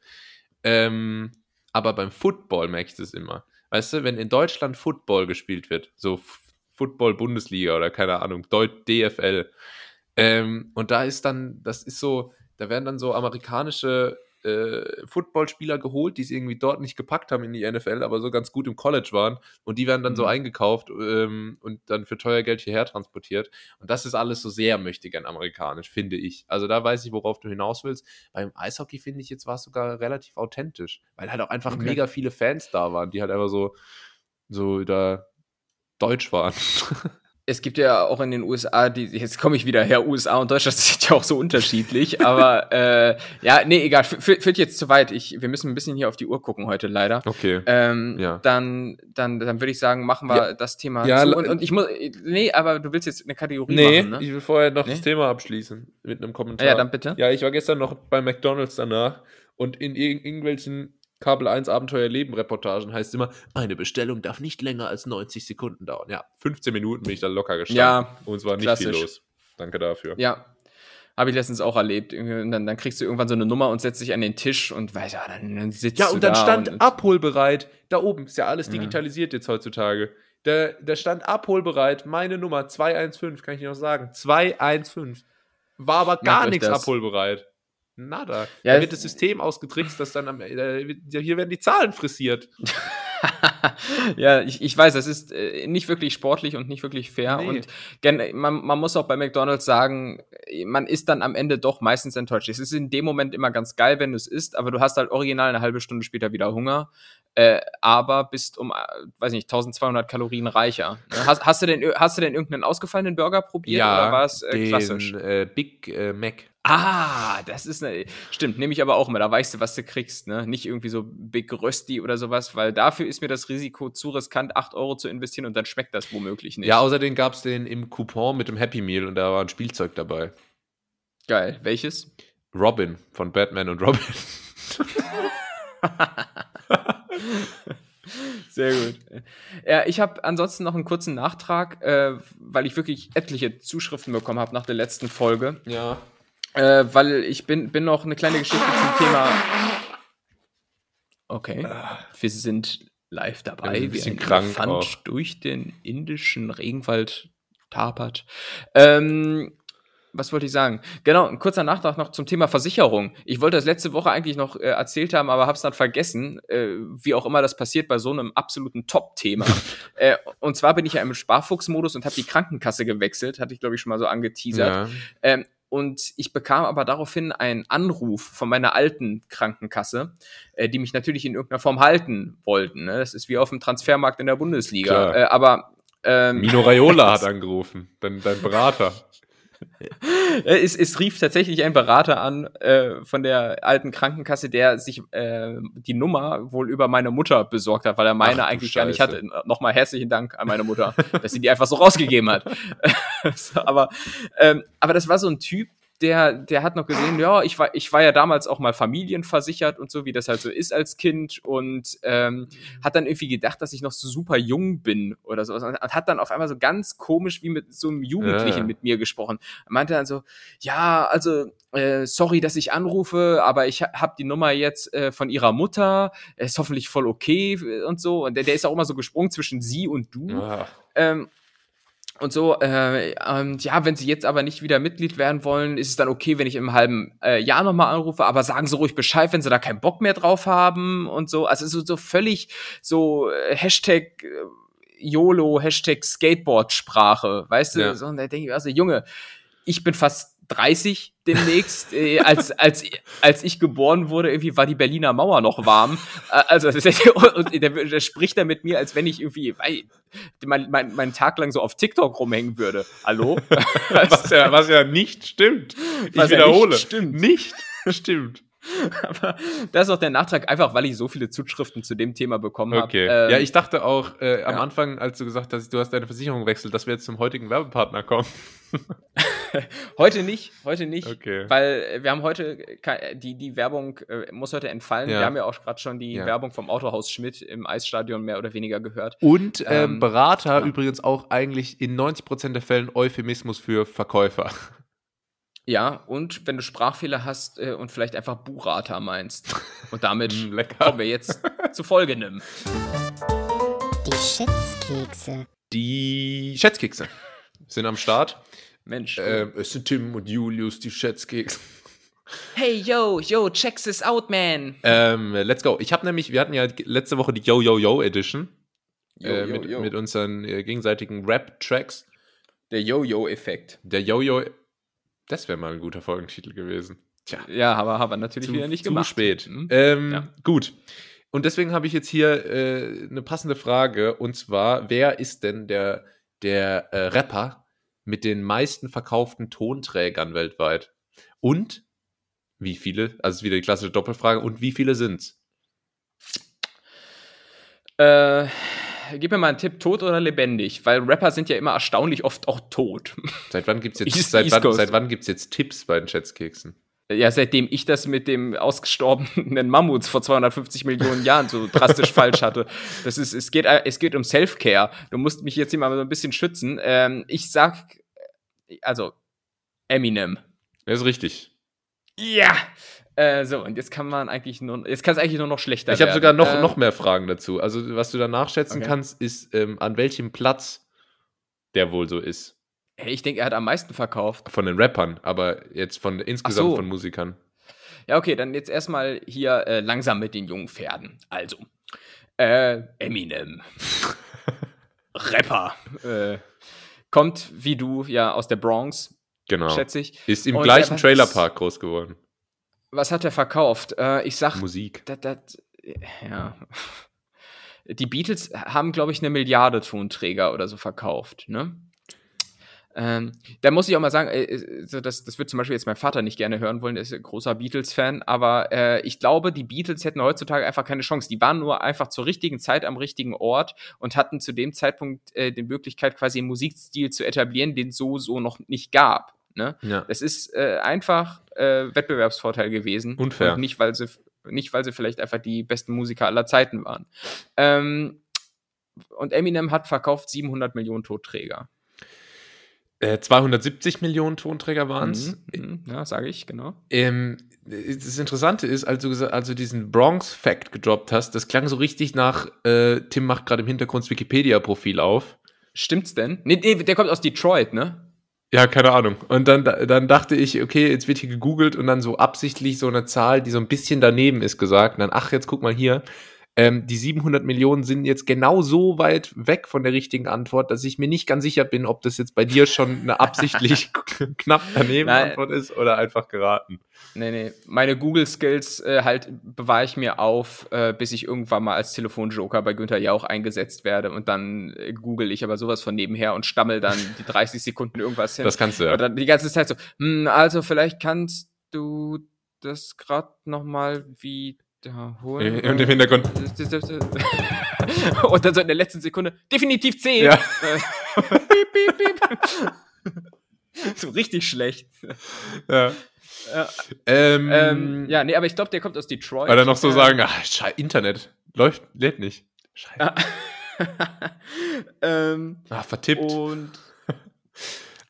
[SPEAKER 1] Ähm, aber beim Football merke ich das immer Weißt du, wenn in Deutschland Football gespielt wird, so Football-Bundesliga oder keine Ahnung, DFL, ähm, und da ist dann, das ist so, da werden dann so amerikanische äh, Footballspieler geholt, die es irgendwie dort nicht gepackt haben in die NFL, aber so ganz gut im College waren. Und die werden dann mhm. so eingekauft ähm, und dann für teuer Geld hierher transportiert. Und das ist alles so sehr möchtegern amerikanisch, finde ich. Also da weiß ich, worauf du hinaus willst. Beim Eishockey finde ich, jetzt war es sogar relativ authentisch, weil halt auch einfach okay. mega viele Fans da waren, die halt einfach so, so da deutsch waren.
[SPEAKER 2] es gibt ja auch in den USA, die, jetzt komme ich wieder her, USA und Deutschland sind ja auch so unterschiedlich, aber äh, ja, nee, egal, führt jetzt zu weit. Ich, wir müssen ein bisschen hier auf die Uhr gucken heute leider.
[SPEAKER 1] Okay.
[SPEAKER 2] Ähm, ja. Dann, dann, dann würde ich sagen, machen wir ja. das Thema ja, zu. Und, und, ich muss, nee, aber du willst jetzt eine Kategorie
[SPEAKER 1] nee, machen, ne? ich will vorher noch nee? das Thema abschließen mit einem Kommentar.
[SPEAKER 2] Ja, dann bitte.
[SPEAKER 1] Ja, ich war gestern noch bei McDonalds danach und in irgendwelchen Kabel 1 Abenteuer Leben Reportagen heißt immer, meine Bestellung darf nicht länger als 90 Sekunden dauern. Ja, 15 Minuten bin ich da locker gestanden. Ja, und es war nicht klassisch. viel los. Danke dafür.
[SPEAKER 2] Ja, habe ich letztens auch erlebt. Und dann, dann, kriegst du irgendwann so eine Nummer und setzt dich an den Tisch und weißt ja, dann, dann sitzt
[SPEAKER 1] Ja, und
[SPEAKER 2] dann
[SPEAKER 1] da stand und, abholbereit. Da oben ist ja alles digitalisiert ja. jetzt heutzutage. Da, da stand abholbereit, meine Nummer 215, kann ich dir noch sagen. 215. War aber gar nichts abholbereit. Nada. Ja, da wird das System ausgetrickst, dass dann am, äh, hier werden die Zahlen frisiert.
[SPEAKER 2] ja, ich, ich weiß, das ist äh, nicht wirklich sportlich und nicht wirklich fair. Nee. Und man, man muss auch bei McDonalds sagen, man ist dann am Ende doch meistens enttäuscht. Es ist in dem Moment immer ganz geil, wenn du es isst, aber du hast halt original eine halbe Stunde später wieder Hunger. Äh, aber bist um, äh, weiß nicht, 1200 Kalorien reicher. Ne? Hast, hast, du denn, hast du denn irgendeinen ausgefallenen Burger probiert
[SPEAKER 1] ja,
[SPEAKER 2] oder war es
[SPEAKER 1] äh, klassisch? Äh, Big äh, Mac.
[SPEAKER 2] Ah, das ist eine, stimmt, nehme ich aber auch immer, da weißt du, was du kriegst, ne? Nicht irgendwie so Big Rösti oder sowas, weil dafür ist mir das Risiko zu riskant, 8 Euro zu investieren und dann schmeckt das womöglich nicht.
[SPEAKER 1] Ja, außerdem gab es den im Coupon mit dem Happy Meal und da war ein Spielzeug dabei.
[SPEAKER 2] Geil, welches?
[SPEAKER 1] Robin von Batman und Robin.
[SPEAKER 2] Sehr gut. Ja, ich habe ansonsten noch einen kurzen Nachtrag, äh, weil ich wirklich etliche Zuschriften bekommen habe nach der letzten Folge.
[SPEAKER 1] Ja.
[SPEAKER 2] Äh, weil ich bin, bin noch eine kleine Geschichte zum Thema. Okay. Wir sind live dabei.
[SPEAKER 1] Ein bisschen krank
[SPEAKER 2] Elefant auch. durch den indischen Regenwald tapert. Ähm, was wollte ich sagen? Genau, ein kurzer Nachtrag noch zum Thema Versicherung. Ich wollte das letzte Woche eigentlich noch äh, erzählt haben, aber habe es dann vergessen, äh, wie auch immer das passiert bei so einem absoluten Top-Thema. äh, und zwar bin ich ja im Sparfuchs-Modus und habe die Krankenkasse gewechselt, hatte ich glaube ich schon mal so angeteasert. Ja. Ähm, und ich bekam aber daraufhin einen Anruf von meiner alten Krankenkasse, äh, die mich natürlich in irgendeiner Form halten wollten. Ne? Das ist wie auf dem Transfermarkt in der Bundesliga. Äh, aber
[SPEAKER 1] ähm, Mino Raiola hat angerufen, dein, dein Berater.
[SPEAKER 2] Es, es rief tatsächlich ein Berater an äh, von der alten Krankenkasse, der sich äh, die Nummer wohl über meine Mutter besorgt hat, weil er meine Ach, eigentlich gar nicht hatte. Nochmal herzlichen Dank an meine Mutter, dass sie die einfach so rausgegeben hat. aber, ähm, aber das war so ein Typ, der, der hat noch gesehen, ja, ich war, ich war ja damals auch mal familienversichert und so, wie das halt so ist als Kind und ähm, hat dann irgendwie gedacht, dass ich noch so super jung bin oder sowas und hat dann auf einmal so ganz komisch wie mit so einem Jugendlichen ja. mit mir gesprochen. Er meinte dann so, ja, also äh, sorry, dass ich anrufe, aber ich habe die Nummer jetzt äh, von ihrer Mutter, ist hoffentlich voll okay und so und der, der ist auch immer so gesprungen zwischen sie und du. Ja. Ähm, und so, äh, und ja, wenn Sie jetzt aber nicht wieder Mitglied werden wollen, ist es dann okay, wenn ich im halben äh, Jahr nochmal anrufe, aber sagen Sie ruhig Bescheid, wenn Sie da keinen Bock mehr drauf haben und so. Also so, so völlig so äh, Hashtag äh, YOLO, Hashtag Skateboard-Sprache, weißt du? Ja. So, und da denke ich, also Junge, ich bin fast 30 demnächst. äh, als, als, als ich geboren wurde, irgendwie war die Berliner Mauer noch warm. Äh, also und der, der spricht da mit mir, als wenn ich irgendwie weil, mein, mein, meinen Tag lang so auf TikTok rumhängen würde. Hallo?
[SPEAKER 1] was, ja, was ja nicht stimmt.
[SPEAKER 2] Ich was wiederhole. Ja nicht
[SPEAKER 1] stimmt. Nicht stimmt.
[SPEAKER 2] Aber das ist auch der Nachtrag, einfach weil ich so viele Zuschriften zu dem Thema bekommen habe.
[SPEAKER 1] Okay. Ähm, ja, ich dachte auch äh, am ja. Anfang, als du gesagt hast, du hast deine Versicherung wechselt, dass wir jetzt zum heutigen Werbepartner kommen.
[SPEAKER 2] heute nicht, heute nicht,
[SPEAKER 1] okay.
[SPEAKER 2] weil wir haben heute die, die Werbung äh, muss heute entfallen. Ja. Wir haben ja auch gerade schon die ja. Werbung vom Autohaus Schmidt im Eisstadion mehr oder weniger gehört.
[SPEAKER 1] Und ähm, ähm, Berater übrigens auch eigentlich in 90% der Fällen Euphemismus für Verkäufer.
[SPEAKER 2] Ja, und wenn du Sprachfehler hast äh, und vielleicht einfach Burrata meinst. Und damit mm, kommen wir jetzt zu folgendem.
[SPEAKER 3] Die Schätzkekse.
[SPEAKER 1] Die Schätzkekse sind am Start.
[SPEAKER 2] Mensch.
[SPEAKER 1] Äh, es sind Tim und Julius, die Schätzkekse.
[SPEAKER 2] Hey, yo, yo, check this out, man.
[SPEAKER 1] Ähm, let's go. Ich habe nämlich, wir hatten ja letzte Woche die Yo, Yo, Yo Edition. Yo, äh, mit, yo. mit unseren äh, gegenseitigen Rap-Tracks.
[SPEAKER 2] Der Yo-Yo-Effekt.
[SPEAKER 1] Der Yo-Yo das wäre mal ein guter Folgentitel gewesen.
[SPEAKER 2] Tja. Ja, aber haben wir natürlich zu, wieder nicht
[SPEAKER 1] zu
[SPEAKER 2] gemacht.
[SPEAKER 1] Zu spät. Mhm. Ähm, ja. Gut. Und deswegen habe ich jetzt hier äh, eine passende Frage. Und zwar, wer ist denn der, der äh, Rapper mit den meisten verkauften Tonträgern weltweit? Und wie viele? Also ist wieder die klassische Doppelfrage. Und wie viele sind's?
[SPEAKER 2] Äh, gib mir mal einen Tipp, tot oder lebendig? Weil Rapper sind ja immer erstaunlich oft auch tot.
[SPEAKER 1] Seit wann gibt es jetzt, seit wann, seit wann gibt's jetzt Tipps bei den Schätzkeksen?
[SPEAKER 2] Ja, seitdem ich das mit dem ausgestorbenen Mammuts vor 250 Millionen Jahren so drastisch falsch hatte. Das ist, es geht, es geht um Self-Care. Du musst mich jetzt hier mal so ein bisschen schützen. Ähm, ich sag, also, Eminem.
[SPEAKER 1] Das ist richtig.
[SPEAKER 2] Ja! Äh, so, und jetzt kann man eigentlich nur, jetzt kann es eigentlich nur noch schlechter
[SPEAKER 1] ich werden. Ich habe sogar noch, äh, noch mehr Fragen dazu. Also, was du da nachschätzen okay. kannst, ist, ähm, an welchem Platz der wohl so ist.
[SPEAKER 2] Ich denke, er hat am meisten verkauft.
[SPEAKER 1] Von den Rappern, aber jetzt von insgesamt so. von Musikern.
[SPEAKER 2] Ja, okay, dann jetzt erstmal hier äh, langsam mit den jungen Pferden. Also, Äh, Eminem. Rapper. Äh, kommt wie du ja aus der Bronx.
[SPEAKER 1] Genau.
[SPEAKER 2] Schätze ich.
[SPEAKER 1] Ist im Und gleichen Trailerpark groß geworden.
[SPEAKER 2] Was hat er verkauft? Äh, ich sag.
[SPEAKER 1] Musik.
[SPEAKER 2] Dat, dat, ja. Die Beatles haben, glaube ich, eine Milliarde Tonträger oder so verkauft, ne? Ähm, da muss ich auch mal sagen, äh, äh das, das wird zum Beispiel jetzt mein Vater nicht gerne hören wollen, der ist ein großer Beatles-Fan, aber äh, ich glaube, die Beatles hätten heutzutage einfach keine Chance. Die waren nur einfach zur richtigen Zeit am richtigen Ort und hatten zu dem Zeitpunkt äh, die Möglichkeit, quasi einen Musikstil zu etablieren, den es so, so noch nicht gab. Ne? Ja. Das ist äh, einfach äh, Wettbewerbsvorteil gewesen.
[SPEAKER 1] Unfair.
[SPEAKER 2] Und nicht, weil sie, nicht, weil sie vielleicht einfach die besten Musiker aller Zeiten waren. Ähm, und Eminem hat verkauft 700 Millionen Totträger.
[SPEAKER 1] 270 äh, Millionen Tonträger waren es.
[SPEAKER 2] Mhm, mhm, ja, sage ich, genau.
[SPEAKER 1] Ähm, das Interessante ist, als du, als du diesen Bronx-Fact gedroppt hast, das klang so richtig nach, äh, Tim macht gerade im Hintergrund das Wikipedia-Profil auf.
[SPEAKER 2] Stimmt's denn? Nee, nee, der kommt aus Detroit, ne?
[SPEAKER 1] Ja, keine Ahnung. Und dann, dann dachte ich, okay, jetzt wird hier gegoogelt und dann so absichtlich so eine Zahl, die so ein bisschen daneben ist, gesagt. Und dann, ach, jetzt guck mal hier. Ähm, die 700 Millionen sind jetzt genau so weit weg von der richtigen Antwort, dass ich mir nicht ganz sicher bin, ob das jetzt bei dir schon eine absichtlich knapp daneben Nein. Antwort ist oder einfach geraten.
[SPEAKER 2] Nee, nee. Meine Google-Skills äh, halt bewahre ich mir auf, äh, bis ich irgendwann mal als Telefonjoker bei Günther Jauch eingesetzt werde und dann äh, google ich aber sowas von nebenher und stammel dann die 30 Sekunden irgendwas hin.
[SPEAKER 1] Das kannst du ja.
[SPEAKER 2] Dann die ganze Zeit so, hm, also vielleicht kannst du das gerade nochmal wie
[SPEAKER 1] wiederholen. Und im Hintergrund.
[SPEAKER 2] Und dann so in der letzten Sekunde, definitiv 10. Ja. piep, piep, piep. so richtig schlecht.
[SPEAKER 1] Ja.
[SPEAKER 2] Ja. Ähm, ähm, ja, nee, aber ich glaube, der kommt aus Detroit.
[SPEAKER 1] Weil er noch so sagen, ach, Scheiße, Internet läuft, lädt nicht. Scheiße.
[SPEAKER 2] ähm,
[SPEAKER 1] ah, vertippt.
[SPEAKER 2] Und äh,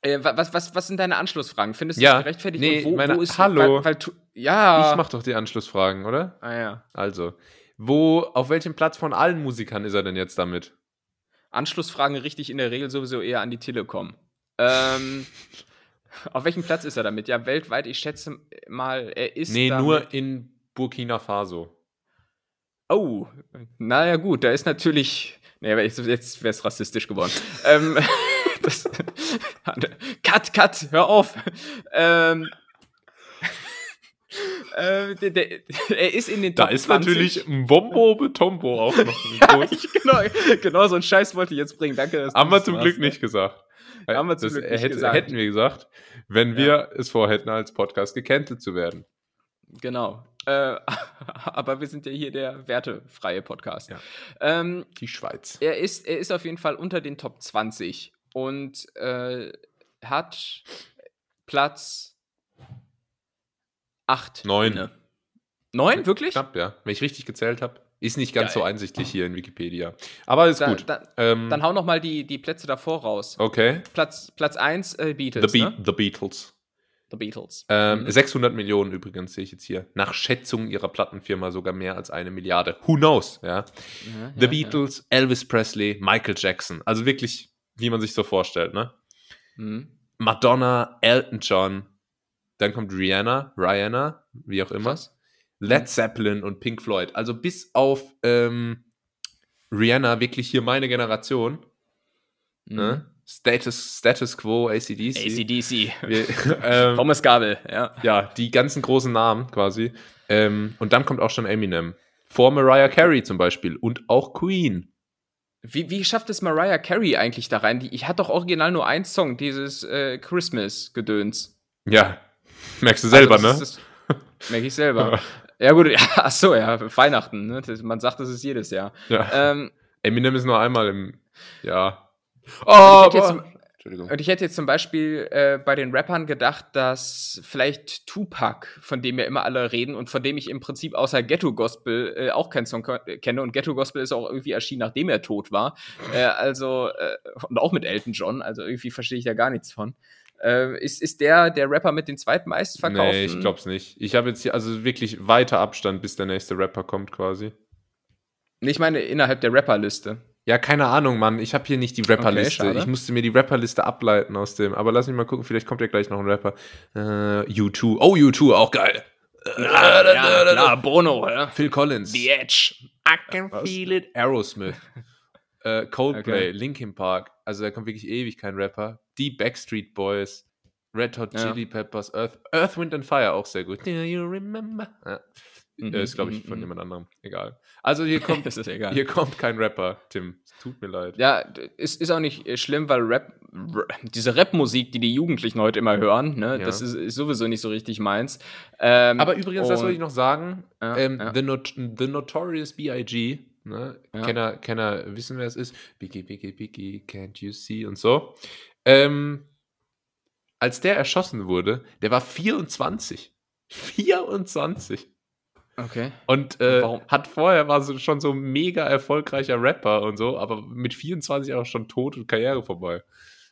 [SPEAKER 2] was, was, was sind deine Anschlussfragen? Findest
[SPEAKER 1] du
[SPEAKER 2] ja,
[SPEAKER 1] das gerechtfertigt? Nee, wo, meine, wo ist, hallo. Weil, weil, ja. Ich mach doch die Anschlussfragen, oder?
[SPEAKER 2] Ah ja.
[SPEAKER 1] Also, wo, auf welchem Platz von allen Musikern ist er denn jetzt damit?
[SPEAKER 2] Anschlussfragen richtig in der Regel sowieso eher an die Telekom. Ähm, auf welchem Platz ist er damit? Ja, weltweit, ich schätze mal, er ist.
[SPEAKER 1] Nee, nur in Burkina Faso.
[SPEAKER 2] Oh, naja, gut, da ist natürlich. Nee, jetzt wäre es rassistisch geworden. ähm, das, cut, cut, hör auf. Ähm, äh, der, der, er ist in den
[SPEAKER 1] Top Da ist 20. natürlich Mbombo Betombo auch noch.
[SPEAKER 2] ja, ich, genau, genau, so einen Scheiß wollte ich jetzt bringen. Danke.
[SPEAKER 1] Haben wir zum Glück nicht gesagt.
[SPEAKER 2] Haben wir zum Glück nicht
[SPEAKER 1] hätte,
[SPEAKER 2] gesagt.
[SPEAKER 1] Hätten wir gesagt, wenn wir ja. es vorhätten, als Podcast gecancelt zu werden.
[SPEAKER 2] Genau. Äh, aber wir sind ja hier der wertefreie Podcast.
[SPEAKER 1] Ja.
[SPEAKER 2] Ähm,
[SPEAKER 1] Die Schweiz.
[SPEAKER 2] Er ist, er ist auf jeden Fall unter den Top 20 und äh, hat Platz 8.
[SPEAKER 1] 9.
[SPEAKER 2] 9, wirklich?
[SPEAKER 1] Knapp, ja. Wenn ich richtig gezählt habe. Ist nicht ganz Geil. so einsichtlich hier in Wikipedia. Aber ist da, gut.
[SPEAKER 2] Da, ähm, dann hau noch mal die, die Plätze davor raus.
[SPEAKER 1] Okay.
[SPEAKER 2] Platz, Platz 1, äh, Beatles.
[SPEAKER 1] The,
[SPEAKER 2] Be ne?
[SPEAKER 1] The Beatles.
[SPEAKER 2] The Beatles.
[SPEAKER 1] Ähm, mhm. 600 Millionen übrigens sehe ich jetzt hier. Nach Schätzung ihrer Plattenfirma sogar mehr als eine Milliarde. Who knows? Ja. ja The ja, Beatles, ja. Elvis Presley, Michael Jackson. Also wirklich wie man sich so vorstellt, ne?
[SPEAKER 2] Mhm.
[SPEAKER 1] Madonna, Elton John, dann kommt Rihanna, Rihanna, wie auch immer. Krass. Led. Zeppelin und Pink Floyd. Also bis auf ähm, Rihanna wirklich hier meine Generation. Ne? Mhm. Ne? Status, Status Quo, ACDC.
[SPEAKER 2] ACDC. Wir, ähm, Thomas Gabel, ja.
[SPEAKER 1] Ja, die ganzen großen Namen quasi. Ähm, und dann kommt auch schon Eminem. Vor Mariah Carey zum Beispiel und auch Queen.
[SPEAKER 2] Wie, wie schafft es Mariah Carey eigentlich da rein? Die, ich hatte doch original nur einen Song, dieses äh, Christmas-Gedöns.
[SPEAKER 1] Ja, merkst du selber, also, ne?
[SPEAKER 2] Merke ich selber. ja, gut, ja, ach so, ja, Weihnachten, ne? Man sagt, das ist jedes Jahr.
[SPEAKER 1] Ja.
[SPEAKER 2] Ähm,
[SPEAKER 1] Eminem ist nur einmal im Jahr.
[SPEAKER 2] Oh, Entschuldigung. Und ich hätte jetzt zum Beispiel äh, bei den Rappern gedacht, dass vielleicht Tupac, von dem ja immer alle reden und von dem ich im Prinzip außer Ghetto Gospel äh, auch keinen Song kenne und Ghetto Gospel ist auch irgendwie erschienen, nachdem er tot war. Äh, also, äh, und auch mit Elton John, also irgendwie verstehe ich da gar nichts von. Äh, ist, ist der der Rapper mit den zweitmeistverkauften?
[SPEAKER 1] Nee, ich glaub's nicht. Ich habe jetzt hier also wirklich weiter Abstand, bis der nächste Rapper kommt quasi.
[SPEAKER 2] Ich meine innerhalb der Rapperliste.
[SPEAKER 1] Ja, keine Ahnung, Mann. Ich habe hier nicht die Rapperliste. Okay, ich musste mir die Rapperliste ableiten aus dem. Aber lass mich mal gucken, vielleicht kommt ja gleich noch ein Rapper. Äh, U2. Oh, U2, auch geil.
[SPEAKER 2] Ja, ja, klar, Bono, ja.
[SPEAKER 1] Phil Collins.
[SPEAKER 2] The Edge.
[SPEAKER 1] I can Was? feel it. Aerosmith. äh, Coldplay, okay. Linkin Park. Also da kommt wirklich ewig kein Rapper. Die Backstreet Boys. Red Hot Chili ja. Peppers, Earth, Earth, Wind and Fire auch sehr gut. Do you remember? Ja. Mhm, ist, glaube ich, von mhm, jemand anderem. Egal. Also hier kommt, hier kommt kein Rapper, Tim. Es tut mir leid.
[SPEAKER 2] Ja, ist, ist auch nicht äh, schlimm, weil Rap, Rap diese Rap-Musik, die die Jugendlichen heute immer hören, ne, ja. das ist, ist, sowieso nicht so richtig meins.
[SPEAKER 1] Ähm, Aber übrigens, das wollte ich noch sagen, ja, ähm, ja. The, Not The Notorious B.I.G., ne, Kenner, Kenner wissen, wer es ist. Biggie, Biggie, Biggie, can't you see und so. Ähm, als der erschossen wurde, der war 24. 24.
[SPEAKER 2] Okay.
[SPEAKER 1] Und äh, hat vorher war so, schon so mega erfolgreicher Rapper und so, aber mit 24 auch schon tot und Karriere vorbei.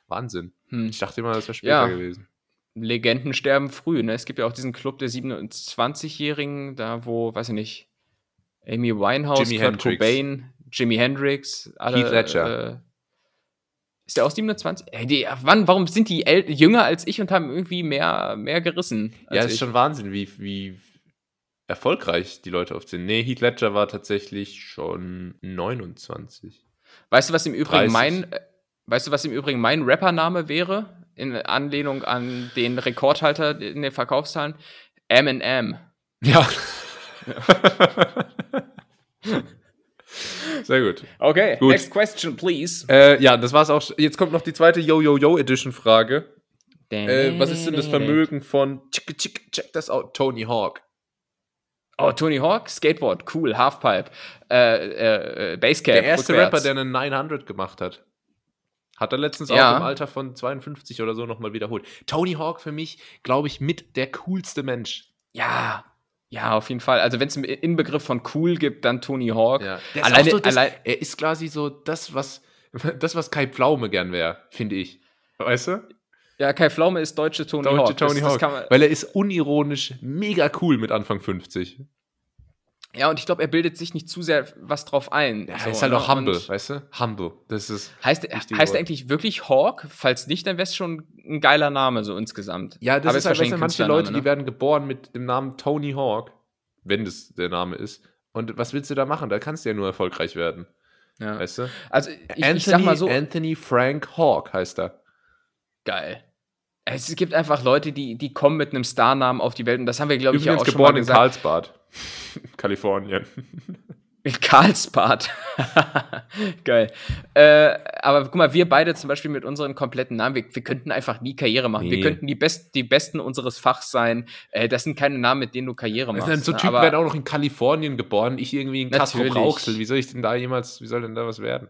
[SPEAKER 1] Wahnsinn. Hm. Ich dachte immer, das wäre später ja. gewesen.
[SPEAKER 2] Legenden sterben früh, ne? Es gibt ja auch diesen Club der 27-Jährigen, da wo, weiß ich nicht, Amy Winehouse, Jimi Kurt Hendrix. Cobain, Jimi Hendrix, alle. Heath Ledger. Äh, ist der auch 27? Ey, die, wann, warum sind die jünger als ich und haben irgendwie mehr, mehr gerissen?
[SPEAKER 1] Ja, ist ich? schon Wahnsinn, wie, wie erfolgreich die Leute oft sind. Nee, Heath Ledger war tatsächlich schon 29.
[SPEAKER 2] Weißt du, was im Übrigen 30. mein, weißt du, was im Übrigen mein Rappername wäre? In Anlehnung an den Rekordhalter in den Verkaufszahlen? M&M.
[SPEAKER 1] Ja. Sehr gut.
[SPEAKER 2] Okay, gut. next question, please.
[SPEAKER 1] Äh, ja, das war's auch. Jetzt kommt noch die zweite Yo-Yo-Yo-Edition-Frage. Äh, was ist denn das Vermögen von check, check, check das out, Tony Hawk?
[SPEAKER 2] Oh, Tony Hawk, Skateboard, cool, Halfpipe, äh, äh, Basecap.
[SPEAKER 1] Der erste rückwärts. Rapper, der einen 900 gemacht hat. Hat er letztens ja. auch im Alter von 52 oder so nochmal wiederholt. Tony Hawk für mich, glaube ich, mit der coolste Mensch.
[SPEAKER 2] Ja, ja, auf jeden Fall. Also wenn es einen Inbegriff von cool gibt, dann Tony Hawk. Ja.
[SPEAKER 1] Alleine, so das, allein, er ist quasi so das, was, das, was Kai Pflaume gern wäre, finde ich. Weißt du?
[SPEAKER 2] Ja, Kai Pflaume ist deutsche Tony
[SPEAKER 1] deutsche Hawk. Tony das, Hawk. Das weil er ist unironisch mega cool mit Anfang 50.
[SPEAKER 2] Ja, und ich glaube, er bildet sich nicht zu sehr was drauf ein.
[SPEAKER 1] Ja, so, ist halt ne? auch humble, und weißt du? Humble. Das ist.
[SPEAKER 2] Heißt, heißt er eigentlich wirklich Hawk? Falls nicht, dann wäre es schon ein geiler Name, so insgesamt.
[SPEAKER 1] Ja, das Aber ist halt, du, manche Leute, ne? die werden geboren mit dem Namen Tony Hawk, wenn das der Name ist. Und was willst du da machen? Da kannst du ja nur erfolgreich werden. Ja. Weißt du?
[SPEAKER 2] Also,
[SPEAKER 1] ich, Anthony, ich sag mal so. Anthony Frank Hawk heißt er.
[SPEAKER 2] Geil. Es gibt einfach Leute, die, die kommen mit einem Starnamen auf die Welt und das haben wir, glaube ich, ja auch
[SPEAKER 1] geboren schon mal gesagt. in Karlsbad, Kalifornien.
[SPEAKER 2] In Karlsbad. Geil. Äh, aber guck mal, wir beide zum Beispiel mit unseren kompletten Namen, wir, wir könnten einfach nie Karriere machen. Nee. Wir könnten die, Best, die Besten unseres Fachs sein. Äh, das sind keine Namen, mit denen du Karriere machst.
[SPEAKER 1] Also, so Typen werden auch noch in Kalifornien geboren. Ich irgendwie in Castro Rauxel. Wie soll ich denn da jemals, wie soll denn da was werden?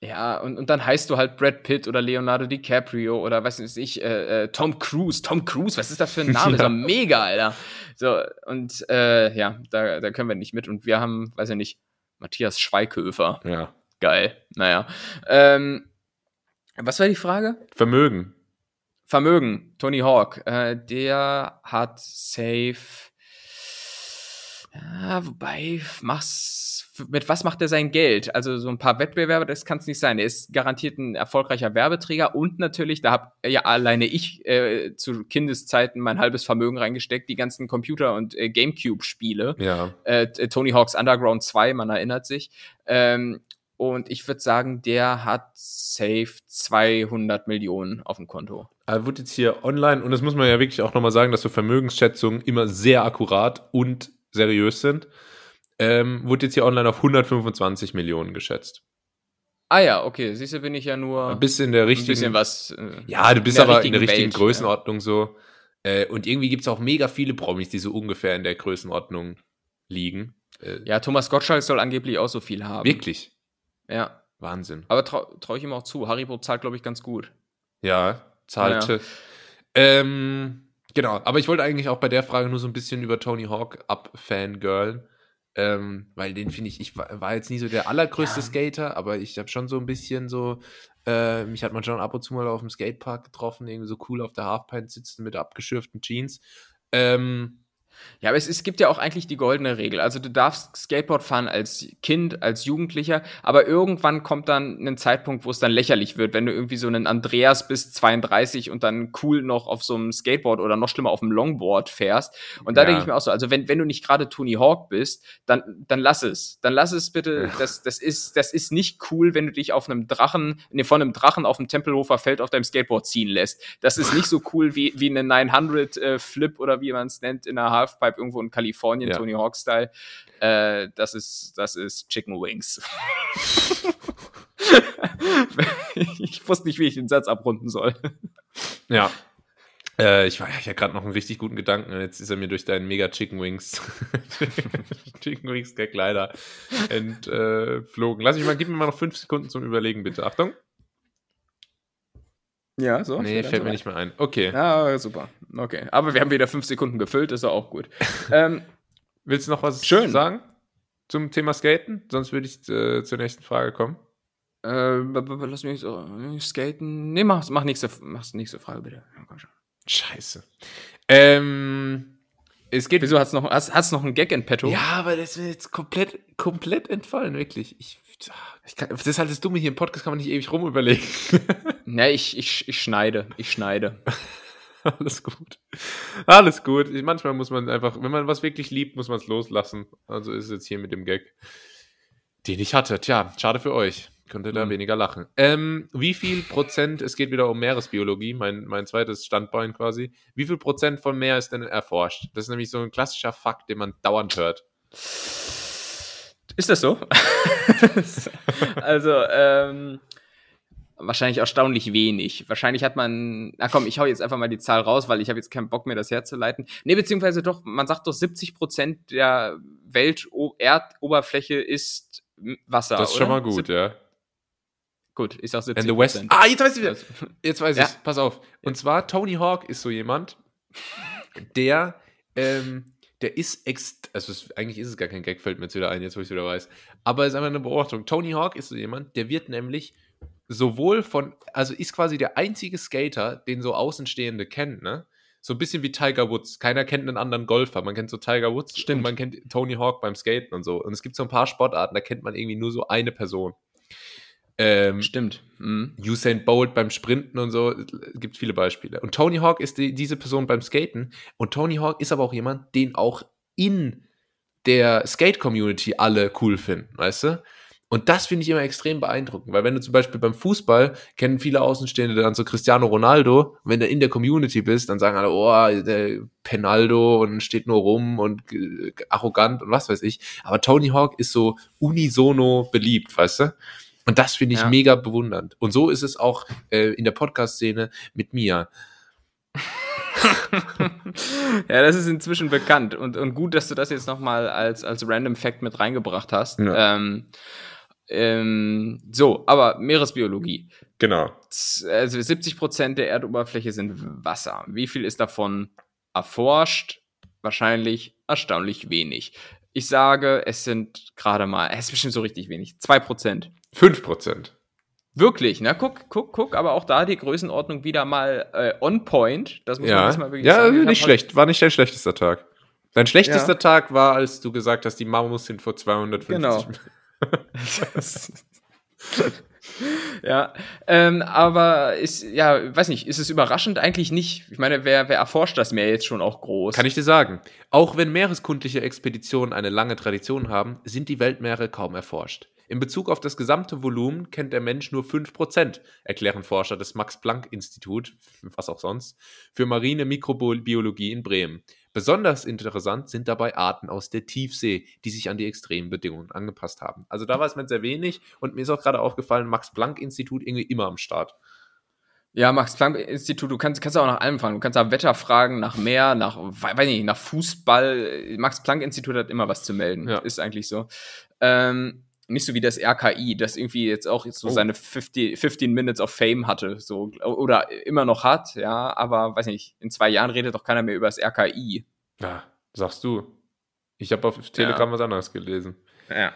[SPEAKER 2] Ja, und, und dann heißt du halt Brad Pitt oder Leonardo DiCaprio oder was weiß ich, äh, äh, Tom Cruise. Tom Cruise, was ist das für ein Name? ja. So mega, Alter. So, und äh, ja, da, da können wir nicht mit. Und wir haben, weiß ich nicht, Matthias Schweighöfer.
[SPEAKER 1] Ja.
[SPEAKER 2] Geil. Naja. Ähm, was war die Frage?
[SPEAKER 1] Vermögen.
[SPEAKER 2] Vermögen. Tony Hawk. Äh, der hat safe. Ja, wobei, mach's mit was macht er sein Geld? Also so ein paar Wettbewerbe, das kann es nicht sein. Er ist garantiert ein erfolgreicher Werbeträger und natürlich, da habe ja alleine ich äh, zu Kindeszeiten mein halbes Vermögen reingesteckt, die ganzen Computer- und äh, Gamecube-Spiele.
[SPEAKER 1] Ja.
[SPEAKER 2] Äh, Tony Hawk's Underground 2, man erinnert sich. Ähm, und ich würde sagen, der hat safe 200 Millionen auf dem Konto.
[SPEAKER 1] Er wird jetzt hier online, und das muss man ja wirklich auch nochmal sagen, dass so Vermögensschätzungen immer sehr akkurat und seriös sind ähm, wurde jetzt hier online auf 125 Millionen geschätzt.
[SPEAKER 2] Ah ja, okay. Siehst du, bin ich ja nur
[SPEAKER 1] ein bisschen in der richtigen. Ein
[SPEAKER 2] bisschen was. Äh,
[SPEAKER 1] ja, du bist aber in der richtigen Welt, Größenordnung ja. so. Äh, und irgendwie gibt es auch mega viele Promis, die so ungefähr in der Größenordnung liegen.
[SPEAKER 2] Äh, ja, Thomas Gottschalk soll angeblich auch so viel haben.
[SPEAKER 1] Wirklich?
[SPEAKER 2] Ja.
[SPEAKER 1] Wahnsinn.
[SPEAKER 2] Aber traue trau ich ihm auch zu. Haribo zahlt, glaube ich, ganz gut.
[SPEAKER 1] Ja, zahlte. Ja. Ähm, genau, aber ich wollte eigentlich auch bei der Frage nur so ein bisschen über Tony Hawk abfangirlen. Ähm, weil den finde ich, ich war, war, jetzt nie so der allergrößte ja. Skater, aber ich habe schon so ein bisschen so, äh, mich hat man schon ab und zu mal auf dem Skatepark getroffen, irgendwie so cool auf der Halfpint sitzen mit abgeschürften Jeans. Ähm,
[SPEAKER 2] Ja, aber es, es gibt ja auch eigentlich die goldene Regel. Also du darfst Skateboard fahren als Kind, als Jugendlicher, aber irgendwann kommt dann ein Zeitpunkt, wo es dann lächerlich wird, wenn du irgendwie so einen Andreas bist, 32 und dann cool noch auf so einem Skateboard oder noch schlimmer auf einem Longboard fährst. Und da ja. denke ich mir auch so, also wenn, wenn du nicht gerade Tony Hawk bist, dann, dann lass es. Dann lass es bitte. Das, das, ist, das ist nicht cool, wenn du dich auf einem Drachen, nee, von einem Drachen auf dem Tempelhofer Feld auf deinem Skateboard ziehen lässt. Das ist nicht so cool wie, wie eine 900 äh, Flip oder wie man es nennt in einer Halfpipe irgendwo in Kalifornien, ja. Tony Hawk-Style. Äh, das, ist, das ist Chicken Wings. ich wusste nicht, wie ich den Satz abrunden soll.
[SPEAKER 1] Ja. Äh, ich war ja gerade noch einen richtig guten Gedanken. Jetzt ist er mir durch deinen Mega Chicken Wings, Chicken Wings Gag leider entflogen. Lass mich mal, gib mir mal noch fünf Sekunden zum Überlegen, bitte. Achtung.
[SPEAKER 2] Ja, so.
[SPEAKER 1] Nee, fällt mir nicht mehr ein. Okay.
[SPEAKER 2] Ja, super. Okay. Aber wir haben wieder fünf Sekunden gefüllt, ist auch gut.
[SPEAKER 1] ähm, Willst du noch was schön. sagen zum Thema Skaten? Sonst würde ich äh, zur nächsten Frage kommen.
[SPEAKER 2] Äh, lass mich so skaten. Nee, mach, mach nächste, mach nächste Frage bitte. Ja, komm schon.
[SPEAKER 1] Scheiße. Ähm,
[SPEAKER 2] es geht. Wieso hast du noch, hast, hast noch einen Gag in petto?
[SPEAKER 1] Ja, aber das ist mir jetzt komplett, komplett entfallen, wirklich. Ich, ich kann, das ist halt das Dumme hier im Podcast, kann man nicht ewig rumüberlegen.
[SPEAKER 2] ne, ich, ich, ich schneide. Ich schneide.
[SPEAKER 1] Alles gut. Alles gut. Manchmal muss man einfach, wenn man was wirklich liebt, muss man es loslassen. Also ist es jetzt hier mit dem Gag, den ich hatte. Tja, schade für euch. Könnte da mhm. weniger lachen. Ähm, wie viel Prozent, es geht wieder um Meeresbiologie, mein, mein zweites Standbein quasi. Wie viel Prozent von Meer ist denn erforscht? Das ist nämlich so ein klassischer Fakt, den man dauernd hört.
[SPEAKER 2] Ist das so? also, ähm, wahrscheinlich erstaunlich wenig. Wahrscheinlich hat man, na komm, ich hau jetzt einfach mal die Zahl raus, weil ich habe jetzt keinen Bock mehr, das herzuleiten. Nee, beziehungsweise doch, man sagt doch, 70 Prozent der Welt-Erdoberfläche ist Wasser.
[SPEAKER 1] Das ist schon mal gut, 70 ja.
[SPEAKER 2] Gut, ich sag 70
[SPEAKER 1] And the West. Ah, jetzt weiß ich wieder. Jetzt weiß ich. Ja. Pass auf. Und zwar, Tony Hawk ist so jemand, der ähm, der ist ex also es, eigentlich ist es gar kein Gag, fällt mir jetzt wieder ein, jetzt wo ich es wieder weiß. Aber es ist einfach eine Beobachtung. Tony Hawk ist so jemand, der wird nämlich sowohl von, also ist quasi der einzige Skater, den so Außenstehende kennen, ne? So ein bisschen wie Tiger Woods. Keiner kennt einen anderen Golfer. Man kennt so Tiger Woods
[SPEAKER 2] Stimmt.
[SPEAKER 1] man kennt Tony Hawk beim Skaten und so. Und es gibt so ein paar Sportarten, da kennt man irgendwie nur so eine Person.
[SPEAKER 2] Ähm, Stimmt. Mhm.
[SPEAKER 1] Usain Bolt beim Sprinten und so, gibt viele Beispiele. Und Tony Hawk ist die, diese Person beim Skaten. Und Tony Hawk ist aber auch jemand, den auch in der Skate-Community alle cool finden, weißt du? Und das finde ich immer extrem beeindruckend, weil wenn du zum Beispiel beim Fußball kennen viele Außenstehende dann so Cristiano Ronaldo, wenn du in der Community bist, dann sagen alle, oh, der Penaldo und steht nur rum und arrogant und was weiß ich. Aber Tony Hawk ist so unisono beliebt, weißt du? Und das finde ich ja. mega bewundernd. Und so ist es auch äh, in der Podcast-Szene mit mir.
[SPEAKER 2] ja, das ist inzwischen bekannt. Und, und gut, dass du das jetzt nochmal als, als Random Fact mit reingebracht hast. Ja. Ähm, ähm, so, aber Meeresbiologie.
[SPEAKER 1] Genau.
[SPEAKER 2] Also 70 Prozent der Erdoberfläche sind Wasser. Wie viel ist davon erforscht? Wahrscheinlich erstaunlich wenig. Ich sage, es sind gerade mal, es ist bestimmt so richtig wenig. 2 Prozent.
[SPEAKER 1] 5 Prozent.
[SPEAKER 2] Wirklich, na guck, guck, guck, aber auch da die Größenordnung wieder mal äh, on point.
[SPEAKER 1] Das muss ja. man jetzt mal wirklich ja, sagen. Ja, nicht schlecht, war nicht dein schlechtester Tag. Dein schlechtester ja. Tag war, als du gesagt hast, die Mammus sind vor 250
[SPEAKER 2] Genau. ja, ähm, aber ist, ja, weiß nicht, ist es überraschend? Eigentlich nicht. Ich meine, wer, wer erforscht das Meer jetzt schon auch groß?
[SPEAKER 1] Kann ich dir sagen. Auch wenn meereskundliche Expeditionen eine lange Tradition haben, sind die Weltmeere kaum erforscht. In Bezug auf das gesamte Volumen kennt der Mensch nur 5%, erklären Forscher des Max-Planck-Institut, was auch sonst, für marine Mikrobiologie in Bremen. Besonders interessant sind dabei Arten aus der Tiefsee, die sich an die extremen Bedingungen angepasst haben. Also da weiß man sehr wenig und mir ist auch gerade aufgefallen, Max-Planck-Institut irgendwie immer am Start.
[SPEAKER 2] Ja, Max-Planck-Institut, du kannst, kannst auch nach allem fragen. Du kannst nach Wetter fragen, nach Meer, nach, weiß nicht, nach Fußball. Max-Planck-Institut hat immer was zu melden. Ja. Ist eigentlich so. Ähm, nicht so wie das RKI, das irgendwie jetzt auch so oh. seine 50, 15 Minutes of Fame hatte, so, oder immer noch hat, ja, aber weiß nicht, in zwei Jahren redet doch keiner mehr über das RKI.
[SPEAKER 1] Ja, sagst du. Ich habe auf Telegram ja. was anderes gelesen.
[SPEAKER 2] Ja.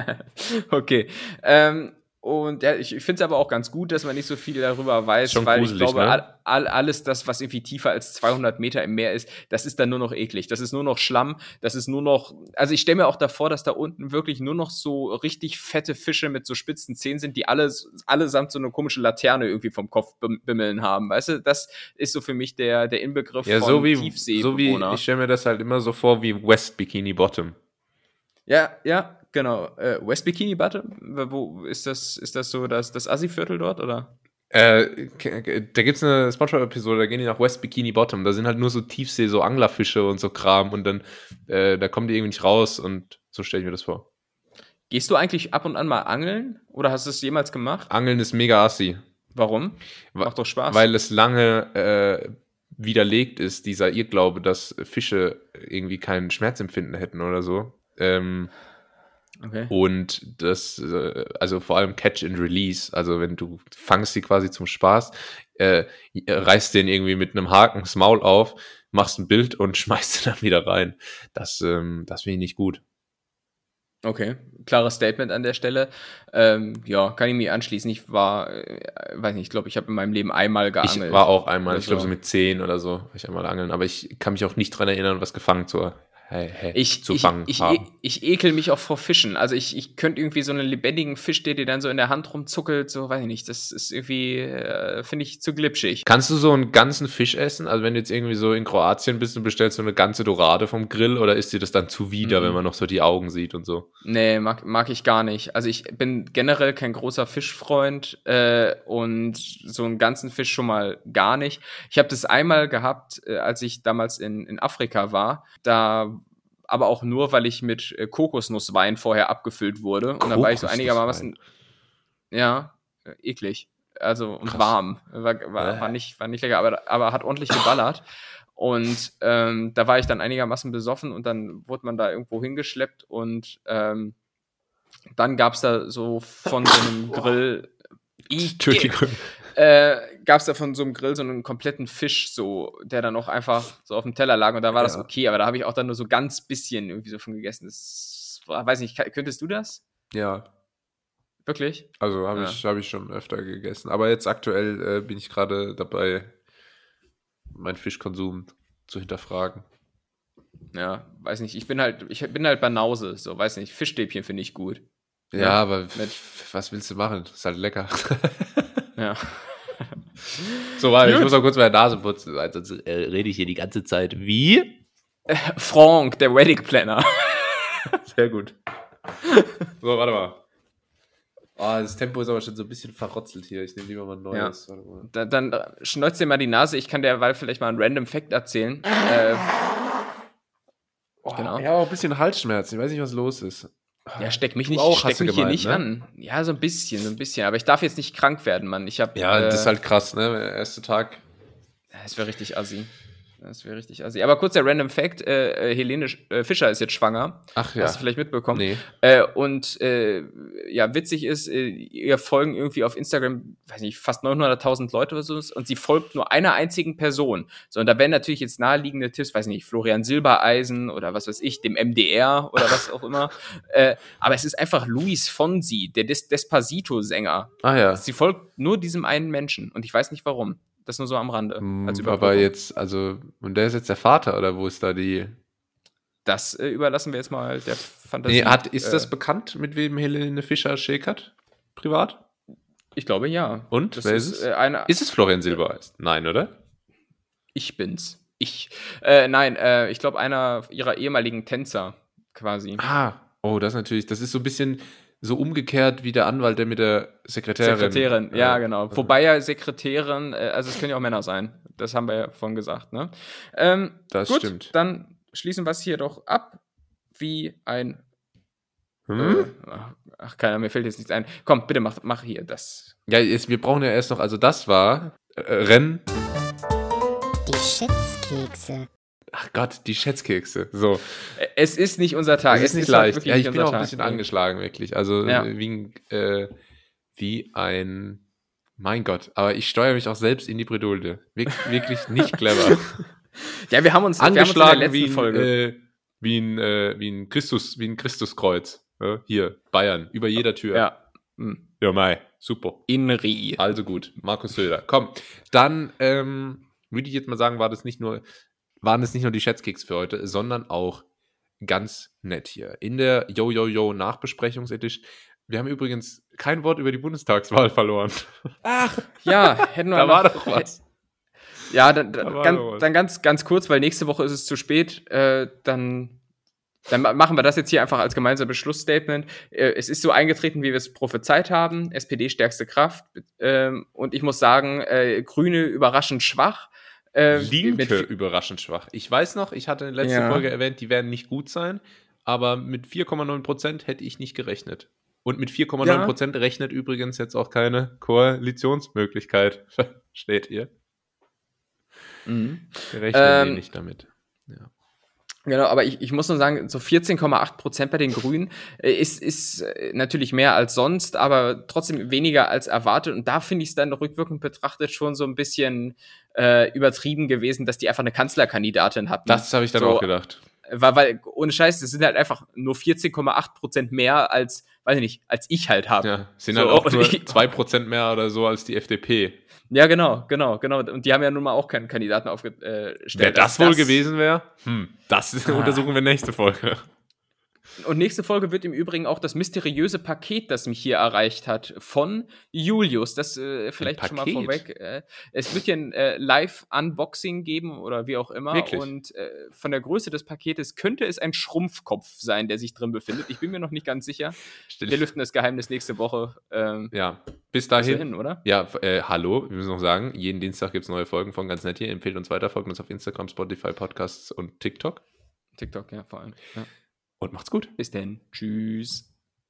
[SPEAKER 2] okay. Ähm, Und ja, ich, ich finde es aber auch ganz gut, dass man nicht so viel darüber weiß, Schon weil gruselig, ich glaube, ne? all, all, alles das, was irgendwie tiefer als 200 Meter im Meer ist, das ist dann nur noch eklig. Das ist nur noch Schlamm, das ist nur noch. Also ich stelle mir auch davor, dass da unten wirklich nur noch so richtig fette Fische mit so spitzen Zähnen sind, die alles, allesamt so eine komische Laterne irgendwie vom Kopf bimmeln haben. Weißt du, das ist so für mich der, der Inbegriff
[SPEAKER 1] ja, von so wie, Tiefsee. So wie, ich stelle mir das halt immer so vor wie West Bikini Bottom.
[SPEAKER 2] Ja, ja, genau. Äh, West Bikini Bottom? Wo ist das, ist das so das, das Assi-Viertel dort, oder?
[SPEAKER 1] Äh, da gibt es eine Spongebob-Episode, da gehen die nach West Bikini Bottom. Da sind halt nur so Tiefsee, so Anglerfische und so Kram und dann, äh, da kommen die irgendwie nicht raus und so stelle ich mir das vor.
[SPEAKER 2] Gehst du eigentlich ab und an mal angeln oder hast du es jemals gemacht?
[SPEAKER 1] Angeln ist mega assi.
[SPEAKER 2] Warum? Macht doch Spaß.
[SPEAKER 1] Weil es lange äh, widerlegt ist, dieser Irrglaube, dass Fische irgendwie kein Schmerzempfinden hätten oder so. Ähm, Okay. Und das, äh, also vor allem Catch and Release, also wenn du fangst sie quasi zum Spaß, äh, reißt den irgendwie mit einem Haken das Maul auf, machst ein Bild und schmeißt den dann wieder rein. Das, ähm, das finde ich nicht gut.
[SPEAKER 2] Okay, klares Statement an der Stelle. Ähm, ja, kann ich mir anschließen. Ich war, äh, weiß nicht, ich glaube, ich habe in meinem Leben einmal geangelt.
[SPEAKER 1] Ich war auch einmal, ich glaube so mit zehn oder so, ich einmal angeln, aber ich kann mich auch nicht dran erinnern, was gefangen zu hey, hey,
[SPEAKER 2] ich, zu ich, fangen ich, haben. Ich, ich, ekel mich auch vor Fischen. Also ich, ich könnte irgendwie so einen lebendigen Fisch, der dir dann so in der Hand rumzuckelt, so weiß ich nicht. Das ist irgendwie, äh, finde ich, zu glitschig.
[SPEAKER 1] Kannst du so einen ganzen Fisch essen? Also wenn du jetzt irgendwie so in Kroatien bist und bestellst so eine ganze Dorade vom Grill oder ist dir das dann zuwider, mhm. wenn man noch so die Augen sieht und so?
[SPEAKER 2] Nee, mag, mag ich gar nicht. Also ich bin generell kein großer Fischfreund äh, und so einen ganzen Fisch schon mal gar nicht. Ich habe das einmal gehabt, äh, als ich damals in, in Afrika war. Da aber auch nur, weil ich mit äh, Kokosnusswein vorher abgefüllt wurde. Und dann war ich so einigermaßen, ja, äh, eklig. Also und Krass. warm. War, war, war, nicht, war nicht lecker, aber, aber hat ordentlich geballert. Und ähm, da war ich dann einigermaßen besoffen und dann wurde man da irgendwo hingeschleppt und ähm, dann gab es da so von so einem Grill. Entschuldigung äh, gab es da von so einem Grill so einen kompletten Fisch, so, der dann auch einfach so auf dem Teller lag und da war ja. das okay, aber da habe ich auch dann nur so ganz bisschen irgendwie so von gegessen. Das war, weiß nicht, könntest du das?
[SPEAKER 1] Ja.
[SPEAKER 2] Wirklich?
[SPEAKER 1] Also habe ja. ich, hab ich schon öfter gegessen. Aber jetzt aktuell äh, bin ich gerade dabei, meinen Fischkonsum zu hinterfragen.
[SPEAKER 2] Ja, weiß nicht. Ich bin halt, ich bin halt Banause, so, weiß nicht. Fischstäbchen finde ich gut.
[SPEAKER 1] Ja, ja aber mit, was willst du machen? Ist halt lecker.
[SPEAKER 2] ja.
[SPEAKER 1] So, warte, ich muss noch kurz meine Nase putzen, sonst äh, rede ich hier die ganze Zeit wie?
[SPEAKER 2] Frank, der Wedding Planner.
[SPEAKER 1] Sehr gut. So, warte mal. Oh, das Tempo ist aber schon so ein bisschen verrotzelt hier. Ich nehme lieber mal ein neues. Ja.
[SPEAKER 2] Da, dann schneuzt dir mal die Nase. Ich kann dir vielleicht mal einen random Fact erzählen. äh,
[SPEAKER 1] oh, genau. Ja, auch ein bisschen Halsschmerzen. Ich weiß nicht, was los ist.
[SPEAKER 2] Ja, steck mich nicht, auch, steck mich gemeint, hier nicht ne? an. Ja, so ein bisschen, so ein bisschen. Aber ich darf jetzt nicht krank werden, Mann. Ich hab,
[SPEAKER 1] ja, äh, das ist halt krass, ne? Der erste Tag.
[SPEAKER 2] Das wäre richtig assi. Das wäre richtig assi. Aber kurz der Random Fact: äh, äh, Helene äh, Fischer ist jetzt schwanger.
[SPEAKER 1] Ach ja.
[SPEAKER 2] Hast du vielleicht mitbekommen?
[SPEAKER 1] Nee.
[SPEAKER 2] Äh, und äh, ja, witzig ist, äh, ihr folgen irgendwie auf Instagram, weiß nicht, fast 900.000 Leute oder so. Und sie folgt nur einer einzigen Person. So, und da wären natürlich jetzt naheliegende Tipps, weiß nicht, Florian Silbereisen oder was weiß ich, dem MDR oder was auch immer. aber es ist einfach Luis Fonsi, der Des Despacito-Sänger.
[SPEAKER 1] Ah ja.
[SPEAKER 2] Sie folgt nur diesem einen Menschen. Und ich weiß nicht warum. Das nur so am Rande.
[SPEAKER 1] Mm, als aber jetzt, also, und der ist jetzt der Vater oder wo ist da die.
[SPEAKER 2] Das äh, überlassen wir jetzt mal der Fantasie.
[SPEAKER 1] Nee, hat, ist äh, das bekannt, mit wem Helene Fischer schäkert? Privat?
[SPEAKER 2] Ich glaube ja.
[SPEAKER 1] Und? Das Wer ist, ist es? Äh, eine, ist es Florian Silbereis? Nein, oder?
[SPEAKER 2] Ich bin's. Ich. Äh, nein, äh, ich glaube einer ihrer ehemaligen Tänzer quasi.
[SPEAKER 1] Ah, oh, das natürlich, das ist so ein bisschen so umgekehrt wie der Anwalt, der mit der Sekretärin.
[SPEAKER 2] Sekretärin, ja, äh, genau. Wobei ja Sekretärin, äh, also es können ja auch Männer sein. Das haben wir ja vorhin gesagt, ne? Ähm,
[SPEAKER 1] das
[SPEAKER 2] gut,
[SPEAKER 1] stimmt.
[SPEAKER 2] Dann schließen wir es hier doch ab wie ein.
[SPEAKER 1] Hm?
[SPEAKER 2] Äh, ach, keiner, mir fällt jetzt nichts ein. Komm, bitte mach, mach hier das.
[SPEAKER 1] Ja, jetzt, wir brauchen ja erst noch, also das war äh, Rennen.
[SPEAKER 3] Die Schätzkekse.
[SPEAKER 1] Ach Gott, die Schätzkekse. So.
[SPEAKER 2] Es ist nicht unser Tag.
[SPEAKER 1] Es ist es nicht ist leicht. Ja, ich bin auch ein bisschen Tag. angeschlagen, wirklich. Also ja. wie, äh, wie ein. Mein Gott, aber ich steuere mich auch selbst in die Bredouille. Wir, wirklich nicht clever.
[SPEAKER 2] ja, wir haben uns
[SPEAKER 1] angeschlagen haben uns in der letzten wie ein, Folge. Äh, wie ein, äh, wie ein Christus, wie ein Christuskreuz. hier, Bayern, über jeder Tür.
[SPEAKER 2] Ja.
[SPEAKER 1] Hm. Ja, Mai, super.
[SPEAKER 2] Inri.
[SPEAKER 1] Also gut, Markus Söder. Komm, dann ähm, würde ich jetzt mal sagen, war das nicht nur, waren es nicht nur die Schätzkicks für heute, sondern auch ganz nett hier. In der Yo-Yo-Yo Nachbesprechungsedition. Wir haben übrigens kein Wort über die Bundestagswahl verloren.
[SPEAKER 2] Ach, ja, hätten wir
[SPEAKER 1] Da war doch was.
[SPEAKER 2] Ja, dann, dann, ganz, dann ganz, ganz kurz, weil nächste Woche ist es zu spät. Äh, dann, dann machen wir das jetzt hier einfach als gemeinsames Schlussstatement. Äh, es ist so eingetreten, wie wir es prophezeit haben. SPD stärkste Kraft. Ähm, und ich muss sagen, äh, Grüne überraschend schwach.
[SPEAKER 1] Äh, Linke überraschend schwach. Ich weiß noch, ich hatte in der letzten ja. Folge erwähnt, die werden nicht gut sein, aber mit 4,9 Prozent hätte ich nicht gerechnet. Und mit 4,9 ja. Prozent rechnet übrigens jetzt auch keine Koalitionsmöglichkeit. Steht hier. Mhm. Rechnen ähm, nicht damit. Ja.
[SPEAKER 2] Genau, aber ich, ich muss nur sagen, so 14,8 Prozent bei den Grünen äh, ist, ist äh, natürlich mehr als sonst, aber trotzdem weniger als erwartet. Und da finde ich es dann rückwirkend betrachtet schon so ein bisschen äh, übertrieben gewesen, dass die einfach eine Kanzlerkandidatin hatten.
[SPEAKER 1] Das habe ich dann so, auch gedacht.
[SPEAKER 2] Weil, weil, ohne Scheiß, das sind halt einfach nur 14,8 Prozent mehr als, weiß ich nicht, als ich halt habe. Ja,
[SPEAKER 1] sind so, halt auch nur 2 Prozent mehr oder so als die FDP.
[SPEAKER 2] Ja, genau, genau, genau. Und die haben ja nun mal auch keinen Kandidaten aufgestellt.
[SPEAKER 1] Wer das, das wohl gewesen wäre? Hm, das ah. untersuchen wir nächste Folge.
[SPEAKER 2] Und nächste Folge wird im Übrigen auch das mysteriöse Paket, das mich hier erreicht hat, von Julius. Das äh, vielleicht schon mal vorweg. Äh, es wird hier ein äh, Live-Unboxing geben oder wie auch immer. Wirklich? Und äh, von der Größe des Paketes könnte es ein Schrumpfkopf sein, der sich drin befindet. Ich bin mir noch nicht ganz sicher. Wir lüften das Geheimnis nächste Woche.
[SPEAKER 1] Ähm, ja, bis dahin. Bis dahin oder? Ja, äh, hallo, wir müssen noch sagen, jeden Dienstag gibt es neue Folgen von ganz nett hier. Empfehlt uns weiter, folgt uns auf Instagram, Spotify, Podcasts und TikTok.
[SPEAKER 2] TikTok, ja, vor allem. Ja
[SPEAKER 1] und macht's gut.
[SPEAKER 2] Bis denn. Tschüss.